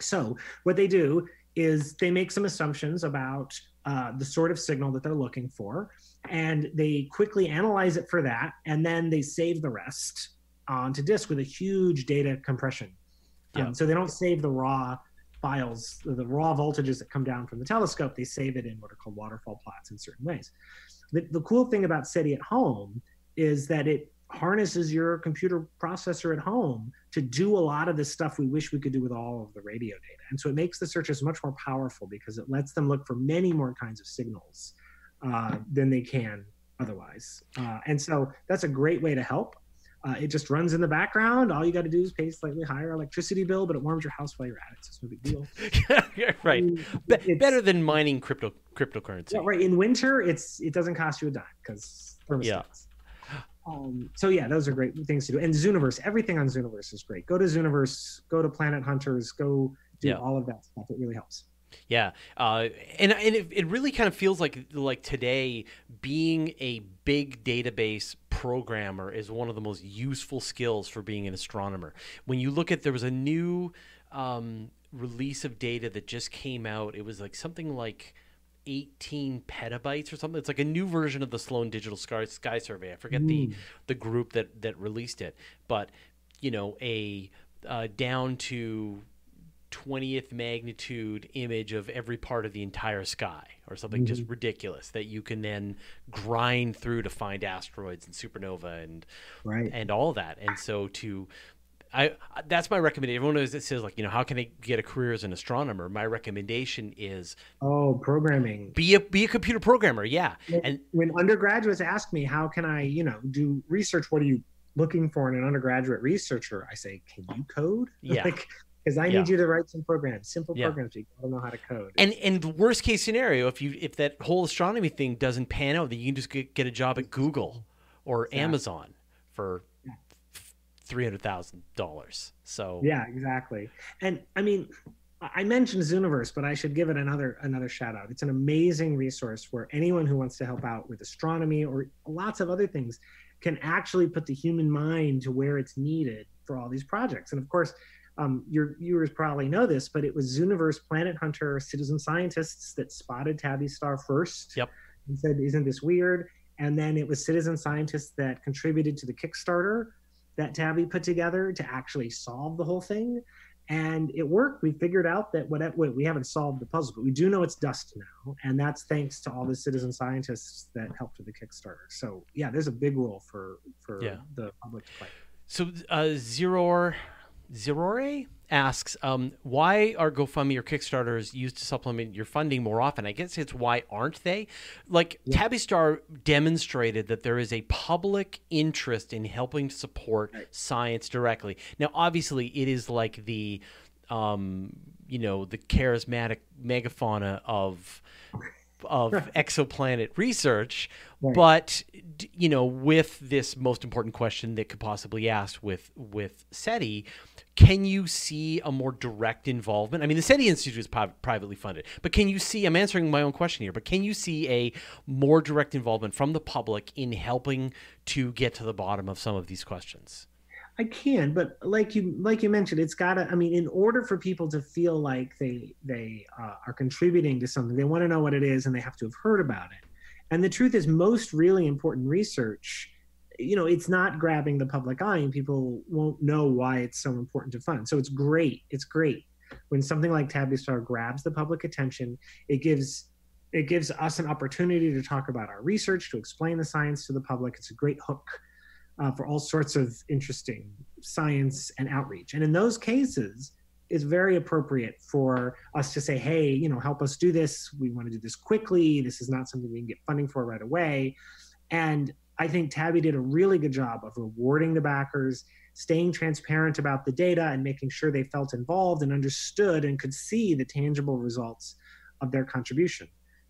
So what they do is they make some assumptions about uh, the sort of signal that they're looking for, and they quickly analyze it for that, and then they save the rest onto disk with a huge data compression. Um, yeah. so they don't save the raw files, the raw voltages that come down from the telescope. They save it in what are called waterfall plots in certain ways. The, the cool thing about SETI at home is that it harnesses your computer processor at home to do a lot of the stuff we wish we could do with all of the radio data. And so it makes the searches much more powerful because it lets them look for many more kinds of signals uh, than they can otherwise. Uh, and so that's a great way to help. Uh, it just runs in the background. All you got to do is pay slightly higher electricity bill, but it warms your house while you're at it. So it's no big deal. right. Be- better than mining crypto cryptocurrency. Yeah, right. In winter, it's it doesn't cost you a dime because thermostats. Yeah. Um, so yeah, those are great things to do. And Zooniverse, everything on Zooniverse is great. Go to Zooniverse, go to Planet Hunters, go do yeah. all of that stuff. It really helps. Yeah, uh, and and it, it really kind of feels like like today being a big database programmer is one of the most useful skills for being an astronomer. When you look at there was a new um, release of data that just came out. It was like something like 18 petabytes or something. It's like a new version of the Sloan Digital Sky, Sky Survey. I forget mm. the the group that that released it, but you know, a uh, down to 20th magnitude image of every part of the entire sky or something mm-hmm. just ridiculous that you can then grind through to find asteroids and supernova and right. and all that. And so to I that's my recommendation. Everyone knows it says like you know how can I get a career as an astronomer? My recommendation is oh programming. Be a be a computer programmer. Yeah. When, and when undergraduates ask me how can I you know do research, what are you looking for in an undergraduate researcher? I say, can you code? Yeah. like, because I need you to write some programs, simple yeah. programs. You don't know how to code. And and the worst case scenario, if you if that whole astronomy thing doesn't pan out, then you can just get, get a job at Google or exactly. Amazon for three hundred thousand dollars. So yeah, exactly. And I mean, I mentioned Zooniverse, but I should give it another another shout out. It's an amazing resource where anyone who wants to help out with astronomy or lots of other things can actually put the human mind to where it's needed for all these projects. And of course, um, your viewers probably know this, but it was Zooniverse Planet Hunter citizen scientists that spotted Tabby Star first. Yep. And said, "Isn't this weird?" And then it was citizen scientists that contributed to the Kickstarter that Tabby put together to actually solve the whole thing. And it worked. We figured out that what we haven't solved the puzzle, but we do know it's dust now, and that's thanks to all the citizen scientists that helped with the Kickstarter. So yeah, there's a big role for for yeah. the public to play. So uh, Zero Zerore asks, um, why are GoFundMe or Kickstarters used to supplement your funding more often? I guess it's why aren't they? Like yeah. Tabby Star demonstrated that there is a public interest in helping to support right. science directly. Now, obviously, it is like the, um, you know, the charismatic megafauna of of exoplanet research, right. but you know, with this most important question that could possibly asked with with SETI, can you see a more direct involvement? I mean, the SETI Institute is pri- privately funded, but can you see? I'm answering my own question here, but can you see a more direct involvement from the public in helping to get to the bottom of some of these questions? I can, but like you like you mentioned, it's got to. I mean, in order for people to feel like they they uh, are contributing to something, they want to know what it is, and they have to have heard about it. And the truth is, most really important research you know it's not grabbing the public eye and people won't know why it's so important to fund. So it's great it's great. When something like tabby star grabs the public attention it gives it gives us an opportunity to talk about our research to explain the science to the public. It's a great hook uh, for all sorts of interesting science and outreach. And in those cases it's very appropriate for us to say hey you know help us do this. We want to do this quickly. This is not something we can get funding for right away. And I think Tabby did a really good job of rewarding the backers, staying transparent about the data, and making sure they felt involved and understood and could see the tangible results of their contribution.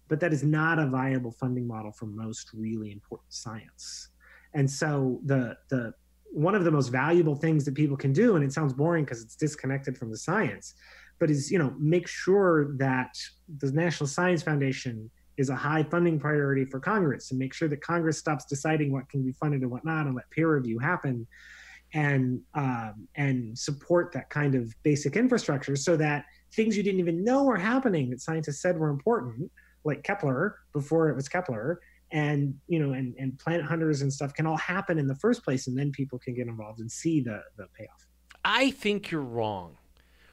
But that is not a viable funding model for most really important science. And so the the one of the most valuable things that people can do, and it sounds boring because it's disconnected from the science, but is you know make sure that the National Science Foundation is a high funding priority for Congress to make sure that Congress stops deciding what can be funded and what not and let peer review happen and um, and support that kind of basic infrastructure so that things you didn't even know were happening that scientists said were important like Kepler before it was Kepler and you know and, and planet hunters and stuff can all happen in the first place and then people can get involved and see the the payoff. I think you're wrong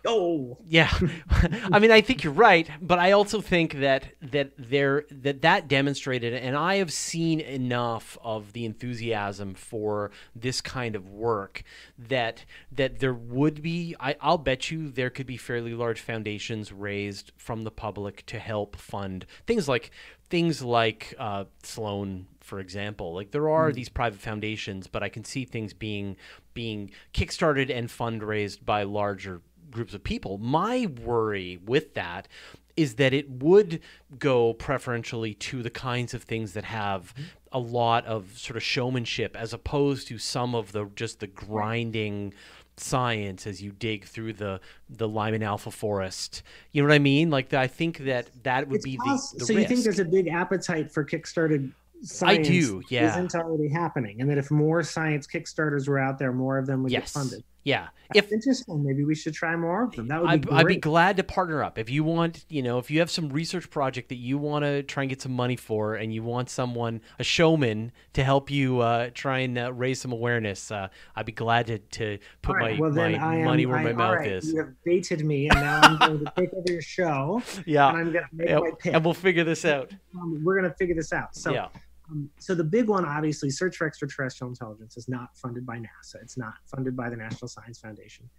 oh yeah i mean i think you're right but i also think that that there that that demonstrated and i have seen enough of the enthusiasm for this kind of work that that there would be I, i'll bet you there could be fairly large foundations raised from the public to help fund things like things like uh, Sloan, for example. Like there are mm. these private foundations, but I can see things being being kickstarted and fundraised by larger groups of people. My worry with that is that it would go preferentially to the kinds of things that have mm-hmm. a lot of sort of showmanship as opposed to some of the just the grinding science as you dig through the the Lyman alpha forest. You know what I mean? Like I think that that would it's be the, the so risk. you think there's a big appetite for kickstarted science I do, yeah. isn't already happening, and that if more science kickstarters were out there, more of them would yes. get funded. Yeah, That's if interesting, maybe we should try more of them. That would be I'd, great. I'd be glad to partner up. If you want, you know, if you have some research project that you want to try and get some money for, and you want someone, a showman, to help you uh, try and uh, raise some awareness, uh, I'd be glad to, to put right, my, well, my am, money where I, my mouth right, is. You have baited me, and now I'm going to take over your show. Yeah, and I'm going to make yeah, my pitch. and we'll figure this out. Um, we're going to figure this out. So. Yeah. Um, so the big one, obviously, Search for Extraterrestrial Intelligence is not funded by NASA. It's not funded by the National Science Foundation.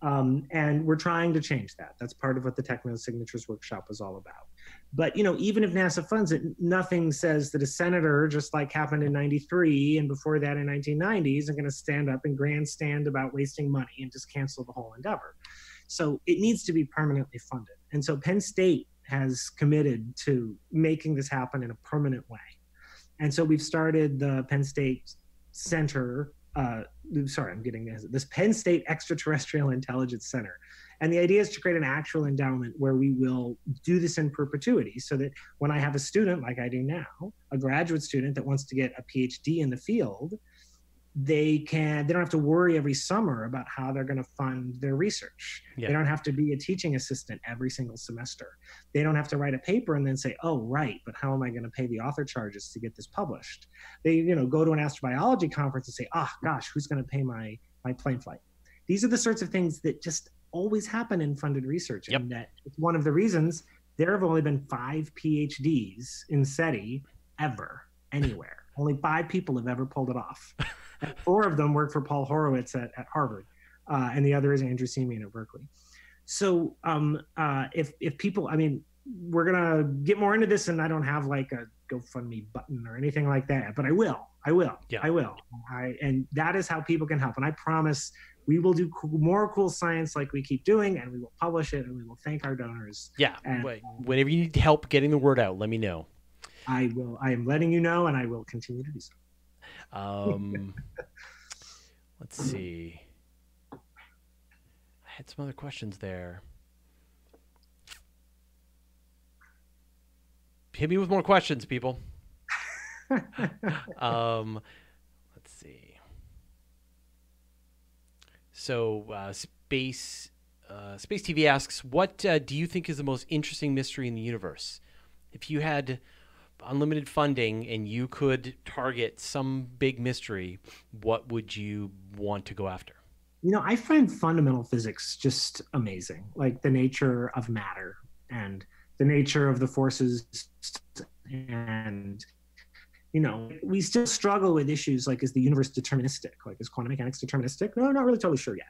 Um, and we're trying to change that. That's part of what the Techno Signatures Workshop was all about. But you know, even if NASA funds it, nothing says that a senator, just like happened in '93 and before that in 1990s, isn't going to stand up and grandstand about wasting money and just cancel the whole endeavor. So it needs to be permanently funded. And so Penn State has committed to making this happen in a permanent way. And so we've started the Penn State Center. Uh, sorry, I'm getting this. This Penn State Extraterrestrial Intelligence Center. And the idea is to create an actual endowment where we will do this in perpetuity so that when I have a student like I do now, a graduate student that wants to get a PhD in the field, they can they don't have to worry every summer about how they're going to fund their research. Yeah. they don't have to be a teaching assistant every single semester. They don't have to write a paper and then say oh right but how am i going to pay the author charges to get this published? They you know go to an astrobiology conference and say ah oh, gosh who's going to pay my my plane flight? These are the sorts of things that just always happen in funded research yep. and that it's one of the reasons there have only been five phds in seti ever anywhere only five people have ever pulled it off four of them work for Paul Horowitz at, at Harvard, uh, and the other is Andrew Siemion at Berkeley. So um, uh, if if people, I mean, we're gonna get more into this, and I don't have like a GoFundMe button or anything like that, but I will. I will. Yeah. I will. I and that is how people can help. And I promise we will do cool, more cool science like we keep doing, and we will publish it, and we will thank our donors. Yeah. And, Whenever you need help getting the word out, let me know. I will. I am letting you know, and I will continue to do so. Um, let's see. I had some other questions there. Hit me with more questions, people. um, let's see. So, uh, space uh, space TV asks, "What uh, do you think is the most interesting mystery in the universe? If you had unlimited funding and you could target some big mystery, what would you want to go after? You know, I find fundamental physics just amazing, like the nature of matter and the nature of the forces and you know we still struggle with issues like is the universe deterministic? Like is quantum mechanics deterministic? No not really totally sure yet.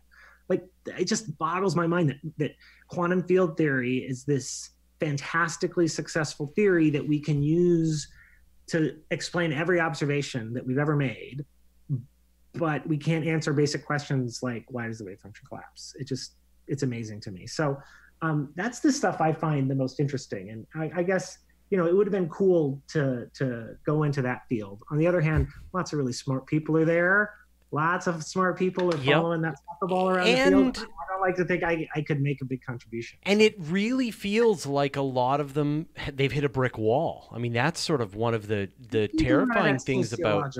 Like it just boggles my mind that, that quantum field theory is this fantastically successful theory that we can use to explain every observation that we've ever made, but we can't answer basic questions like why does the wave function collapse? It just it's amazing to me. So um, that's the stuff I find the most interesting, and I, I guess you know, it would have been cool to to go into that field. On the other hand, lots of really smart people are there. Lots of smart people are following yep. that soccer ball around and, the field. I like to think I, I could make a big contribution. And it really feels like a lot of them they've hit a brick wall. I mean, that's sort of one of the the terrifying things about.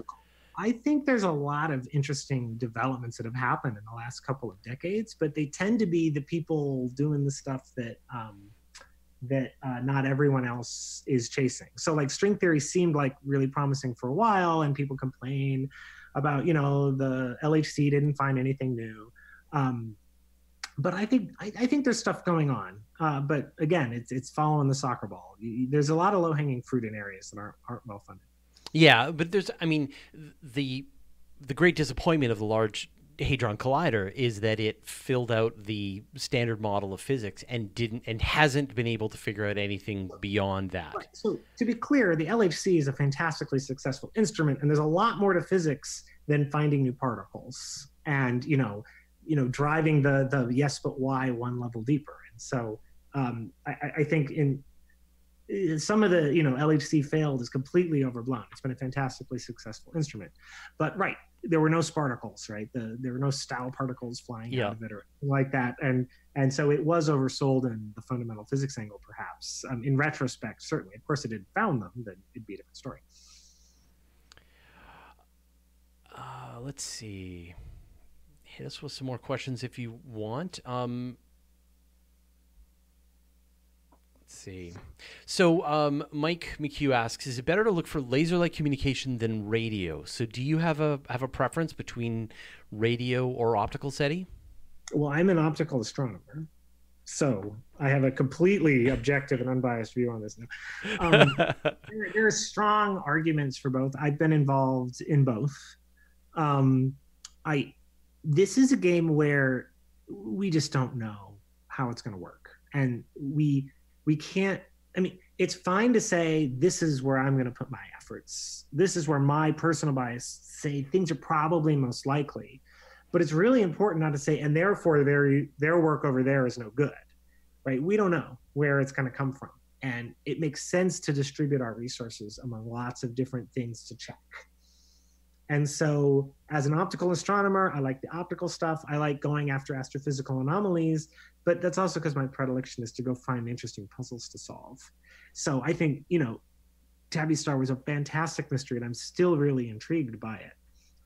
I think there's a lot of interesting developments that have happened in the last couple of decades, but they tend to be the people doing the stuff that um, that uh, not everyone else is chasing. So like string theory seemed like really promising for a while, and people complain about you know the LHC didn't find anything new. Um, but I think I, I, think there's stuff going on. Uh, but again, it's it's following the soccer ball. There's a lot of low hanging fruit in areas that aren't aren't well funded. Yeah, but there's I mean the the great disappointment of the large Hadron Collider is that it filled out the standard model of physics and didn't and hasn't been able to figure out anything beyond that. Right. So to be clear, the LHC is a fantastically successful instrument, and there's a lot more to physics than finding new particles and you know, you know, driving the the yes but why one level deeper. And so um, I, I think in some of the you know LHC failed is completely overblown. It's been a fantastically successful instrument, but right there were no sparticles, right? The, there were no style particles flying yeah. out of it or like that, and and so it was oversold in the fundamental physics angle, perhaps. Um, in retrospect, certainly. Of course, it had found them, then it'd be a different story. Uh, let's see. Hit us with some more questions if you want. Um, Let's see. So, um, Mike McHugh asks: Is it better to look for laser-like communication than radio? So, do you have a have a preference between radio or optical SETI? Well, I'm an optical astronomer, so I have a completely objective and unbiased view on this. Now, um, there, there, are strong arguments for both. I've been involved in both. Um, I this is a game where we just don't know how it's going to work, and we we can't i mean it's fine to say this is where i'm going to put my efforts. This is where my personal bias say things are probably most likely. But it's really important not to say and therefore their their work over there is no good. Right? We don't know where it's going to come from. And it makes sense to distribute our resources among lots of different things to check and so, as an optical astronomer, I like the optical stuff. I like going after astrophysical anomalies, but that's also because my predilection is to go find interesting puzzles to solve. So, I think, you know, Tabby Star was a fantastic mystery, and I'm still really intrigued by it,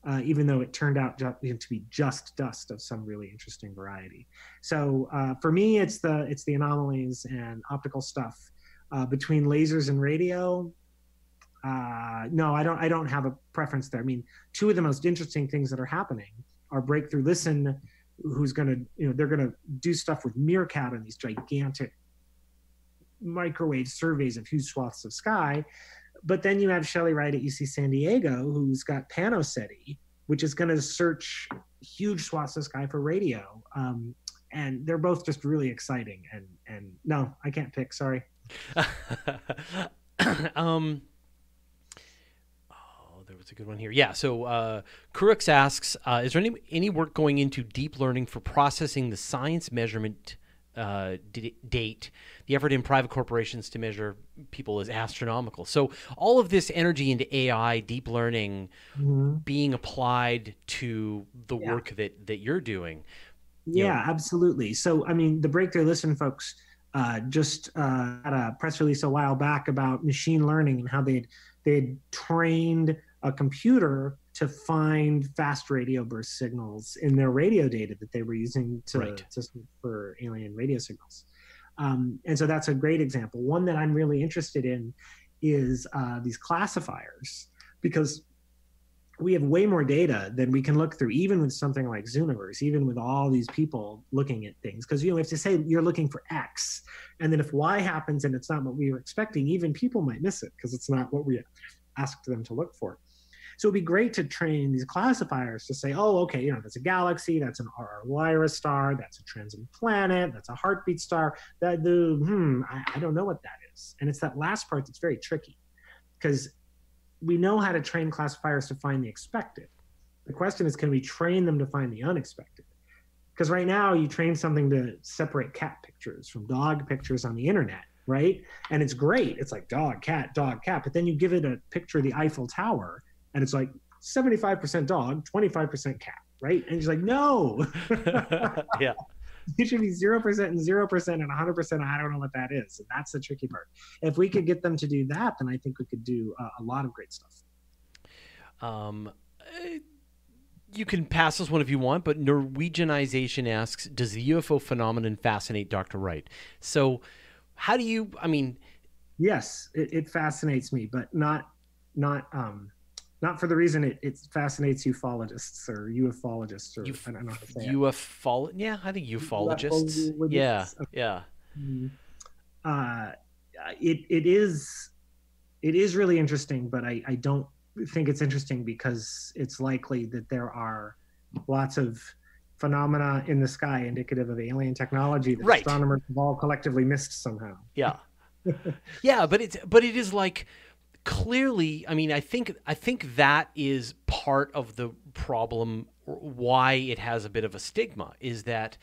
uh, even though it turned out to be just dust of some really interesting variety. So, uh, for me, it's the it's the anomalies and optical stuff. Uh, between lasers and radio, uh, no, I don't. I don't have a preference there. I mean, two of the most interesting things that are happening are Breakthrough Listen, who's going to, you know, they're going to do stuff with Meerkat and these gigantic microwave surveys of huge swaths of sky. But then you have Shelley Wright at UC San Diego, who's got PanoSETI, which is going to search huge swaths of sky for radio. Um, and they're both just really exciting. And and no, I can't pick. Sorry. um what's a good one here? Yeah. So uh, Kurux asks, uh, is there any any work going into deep learning for processing the science measurement uh, d- date? The effort in private corporations to measure people is astronomical. So all of this energy into AI, deep learning, mm-hmm. being applied to the yeah. work that that you're doing. Yeah, know. absolutely. So I mean, the Breakthrough Listen folks. Uh, just uh, had a press release a while back about machine learning and how they'd they'd trained a computer to find fast radio burst signals in their radio data that they were using to, right. to for alien radio signals. Um, and so that's a great example. One that I'm really interested in is uh, these classifiers because we have way more data than we can look through, even with something like Zooniverse, even with all these people looking at things. Because you know, if to say you're looking for X, and then if Y happens and it's not what we were expecting, even people might miss it because it's not what we asked them to look for. So it'd be great to train these classifiers to say, oh, okay, you know, that's a galaxy, that's an RR Lyrae star, that's a transiting planet, that's a heartbeat star. That the hmm, I, I don't know what that is. And it's that last part that's very tricky because we know how to train classifiers to find the expected. The question is, can we train them to find the unexpected? Because right now, you train something to separate cat pictures from dog pictures on the internet, right? And it's great. It's like dog, cat, dog, cat. But then you give it a picture of the Eiffel Tower, and it's like 75% dog, 25% cat, right? And he's like, no. yeah. It should be 0% and 0% and 100%. I don't know what that is. And that's the tricky part. If we could get them to do that, then I think we could do a, a lot of great stuff. Um, uh, you can pass this one if you want, but Norwegianization asks, does the UFO phenomenon fascinate Dr. Wright? So, how do you, I mean, yes, it, it fascinates me, but not, not, um, not for the reason it, it fascinates ufologists or ufologists or Uf- I don't know how to say ufolo- yeah, I think ufologists. Yeah, yeah. it. Uh, it it is it is really interesting, but I I don't think it's interesting because it's likely that there are lots of phenomena in the sky indicative of alien technology that Right. astronomers have all collectively missed somehow. Yeah. yeah, but it's but it is like clearly, I mean, I think I think that is part of the problem why it has a bit of a stigma is that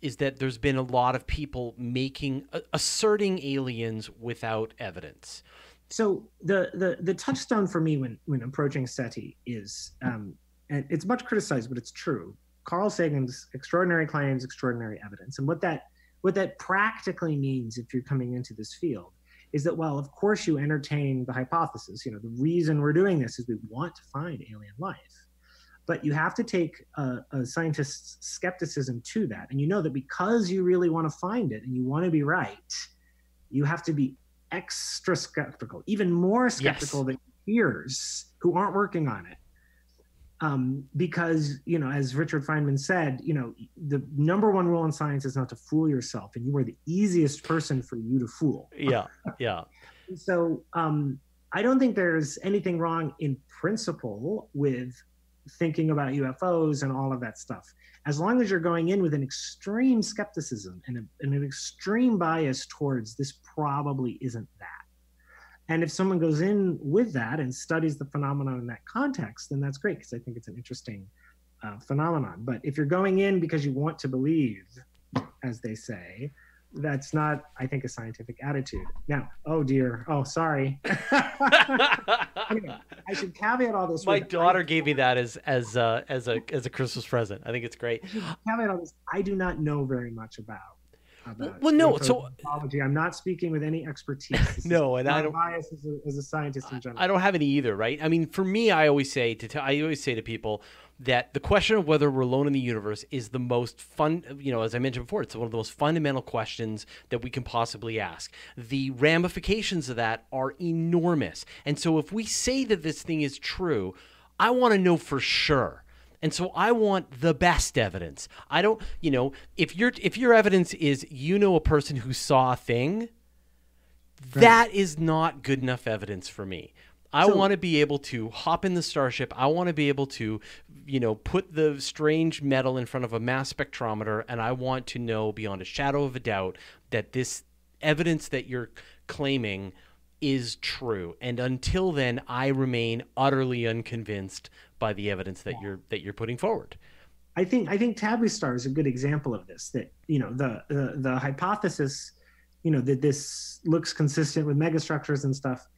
is that there's been a lot of people making asserting aliens without evidence. so the the the touchstone for me when when approaching SETI is um, and it's much criticized, but it's true. Carl Sagan's extraordinary claims, extraordinary evidence, and what that what that practically means if you're coming into this field is that well, of course you entertain the hypothesis. You know, the reason we're doing this is we want to find alien life, but you have to take a, a scientist's skepticism to that, and you know that because you really want to find it and you want to be right, you have to be extra skeptical, even more skeptical than your peers who aren't working on it. Um, because, you know, as Richard Feynman said, you know, the number one rule in science is not to fool yourself, and you are the easiest person for you to fool. Yeah, yeah. So um, I don't think there's anything wrong in principle with thinking about UFOs and all of that stuff, as long as you're going in with an extreme skepticism and, a, and an extreme bias towards this probably isn't that. And if someone goes in with that and studies the phenomenon in that context, then that's great because I think it's an interesting uh, phenomenon. But if you're going in because you want to believe, as they say, that's not, I think, a scientific attitude. Now, oh dear, oh sorry. anyway, I should caveat all this. My daughter gave me that as as uh, as a as a Christmas present. I think it's great. I caveat all this. I do not know very much about. About Well, no, so-. I'm not speaking with any expertise. No, and I don't- bias as a, as a scientist in general. I don't have any either, right? I mean, for me, I always say to tell, I always say to people that the question of whether we're alone in the universe is the most fun. You know, as I mentioned before, it's one of the most fundamental questions that we can possibly ask. The ramifications of that are enormous, and so if we say that this thing is true, I want to know for sure. And so I want the best evidence. I don't, you know, if your if your evidence is you know a person who saw a thing, that is not good enough evidence for me. I So- want to be able to hop in the starship. I want to be able to, you know, put the strange metal in front of a mass spectrometer, and I want to know beyond a shadow of a doubt that this evidence that you're claiming is true. And until then, I remain utterly unconvinced by the evidence that you're that you're putting forward. I think I think Tabby Star is a good example of this. That you know the the, the hypothesis, you know that this looks consistent with megastructures and stuff.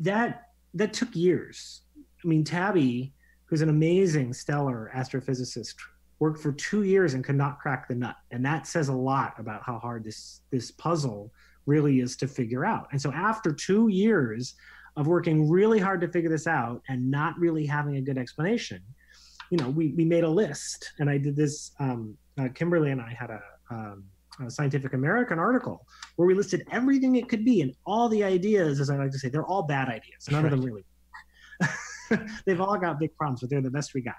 That that took years. I mean, Tabby, who's an amazing stellar astrophysicist, worked for two years and could not crack the nut, and that says a lot about how hard this this puzzle really is to figure out. And so after two years of working really hard to figure this out and not really having a good explanation you know, we, we made a list and I did this, um, uh, Kimberly and I had a, um, a Scientific American article where we listed everything it could be and all the ideas, as I like to say, they're all bad ideas. None of them really. They've all got big problems, but they're the best we got.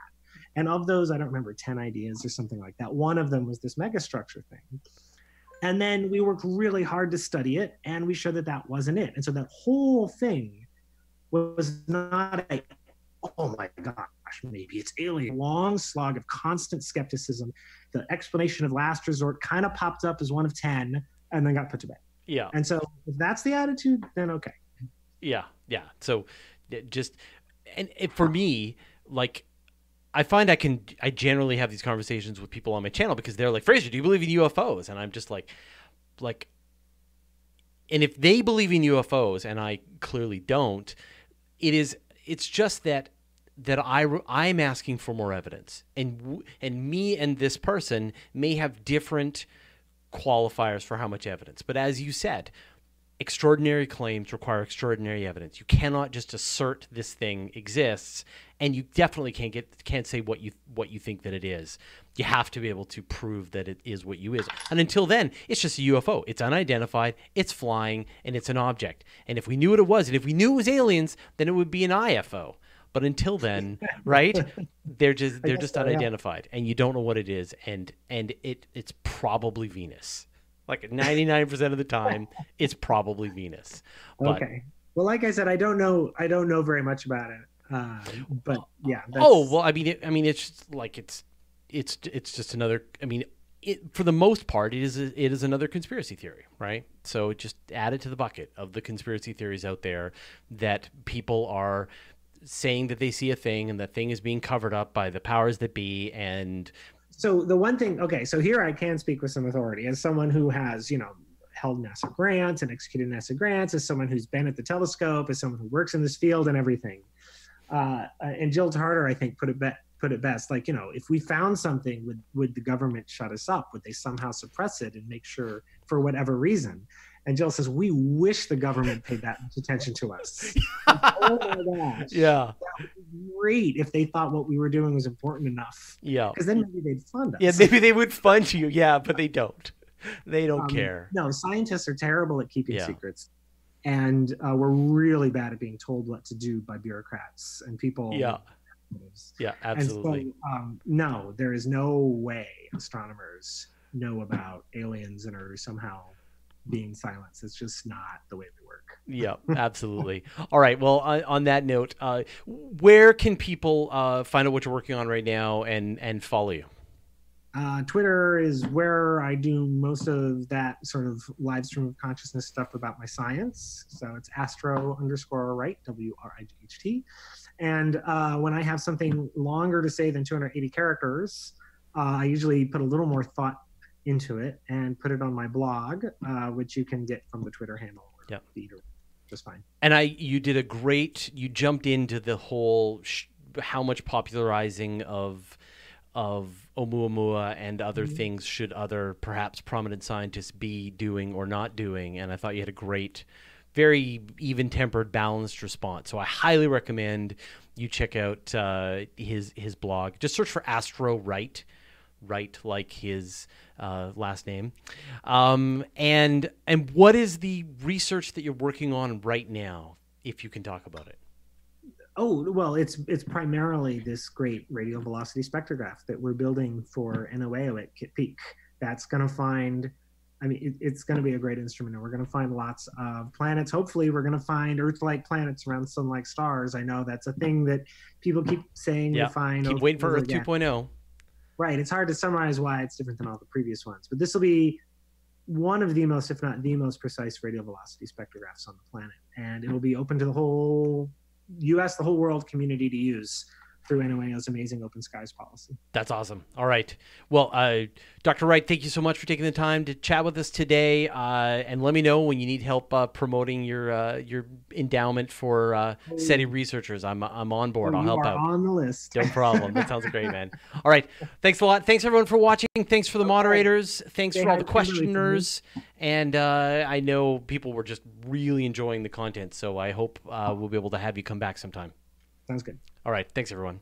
And of those, I don't remember 10 ideas or something like that. One of them was this megastructure thing. And then we worked really hard to study it and we showed that that wasn't it. And so that whole thing was not a, oh my gosh, maybe it's alien. Long slog of constant skepticism. The explanation of last resort kind of popped up as one of 10 and then got put to bed. Yeah. And so if that's the attitude, then okay. Yeah, yeah. So just and it, for me, like I find I can I generally have these conversations with people on my channel because they're like, Fraser, do you believe in UFOs? And I'm just like, like, and if they believe in UFOs and I clearly don't, it is it's just that that I I'm asking for more evidence, and and me and this person may have different qualifiers for how much evidence. But as you said, extraordinary claims require extraordinary evidence. You cannot just assert this thing exists, and you definitely can't get can't say what you what you think that it is. You have to be able to prove that it is what you is. And until then, it's just a UFO. It's unidentified. It's flying, and it's an object. And if we knew what it was, and if we knew it was aliens, then it would be an IFO. But until then, right? They're just they're just unidentified, and you don't know what it is, and and it it's probably Venus. Like ninety nine percent of the time, it's probably Venus. But, okay. Well, like I said, I don't know. I don't know very much about it. Uh, but yeah. Oh well, I mean, it, I mean, it's just like it's it's it's just another. I mean, it, for the most part, it is it is another conspiracy theory, right? So just add it to the bucket of the conspiracy theories out there that people are saying that they see a thing and the thing is being covered up by the powers that be and so the one thing okay so here i can speak with some authority as someone who has you know held nasa grants and executed nasa grants as someone who's been at the telescope as someone who works in this field and everything uh, and jill tarter i think put it be- put it best like you know if we found something would would the government shut us up would they somehow suppress it and make sure for whatever reason and Jill says, "We wish the government paid that much attention to us." oh my gosh! Yeah, great if they thought what we were doing was important enough. Yeah, because then maybe they'd fund us. Yeah, maybe they would fund you. Yeah, but they don't. They don't um, care. No, scientists are terrible at keeping yeah. secrets, and uh, we're really bad at being told what to do by bureaucrats and people. Yeah. Yeah, absolutely. So, um, no, there is no way astronomers know about aliens and are somehow being silenced. It's just not the way we work. yeah, absolutely. All Wright. Well, on, on that note, uh, where can people uh, find out what you're working on right now and and follow you? Uh, Twitter is where I do most of that sort of live stream of consciousness stuff about my science. So it's astro underscore right, W R I G H T. And uh, when I have something longer to say than 280 characters, uh, I usually put a little more thought into it and put it on my blog, uh, which you can get from the Twitter handle or feed, or just fine. And I, you did a great. You jumped into the whole sh- how much popularizing of of Oumuamua and other mm-hmm. things should other perhaps prominent scientists be doing or not doing. And I thought you had a great, very even tempered, balanced response. So I highly recommend you check out uh, his his blog. Just search for Astro Wright, Wright like his uh, last name. Um, and and what is the research that you're working on right now, if you can talk about it? Oh well, it's it's primarily this great radial velocity spectrograph that we're building for NOAO at Kitt Peak. That's going to find. I mean, it, it's going to be a great instrument, and we're going to find lots of planets. Hopefully, we're going to find Earth-like planets around sun-like stars. I know that's a thing that people keep saying yeah. we find. Keep waiting for Earth 2.0 right it's hard to summarize why it's different than all the previous ones but this will be one of the most if not the most precise radial velocity spectrographs on the planet and it will be open to the whole us the whole world community to use through NOAO's amazing open skies policy. That's awesome. All right. Well, uh, Dr. Wright, thank you so much for taking the time to chat with us today. Uh, and let me know when you need help uh, promoting your uh, your endowment for uh, SETI researchers. I'm I'm on board. Oh, I'll help out. On the list. No problem. That sounds great, man. All right. Thanks a lot. Thanks everyone for watching. Thanks for the moderators. Thanks for all the questioners. And uh, I know people were just really enjoying the content, so I hope we'll be able to have you come back sometime. Sounds good. All right. Thanks, everyone.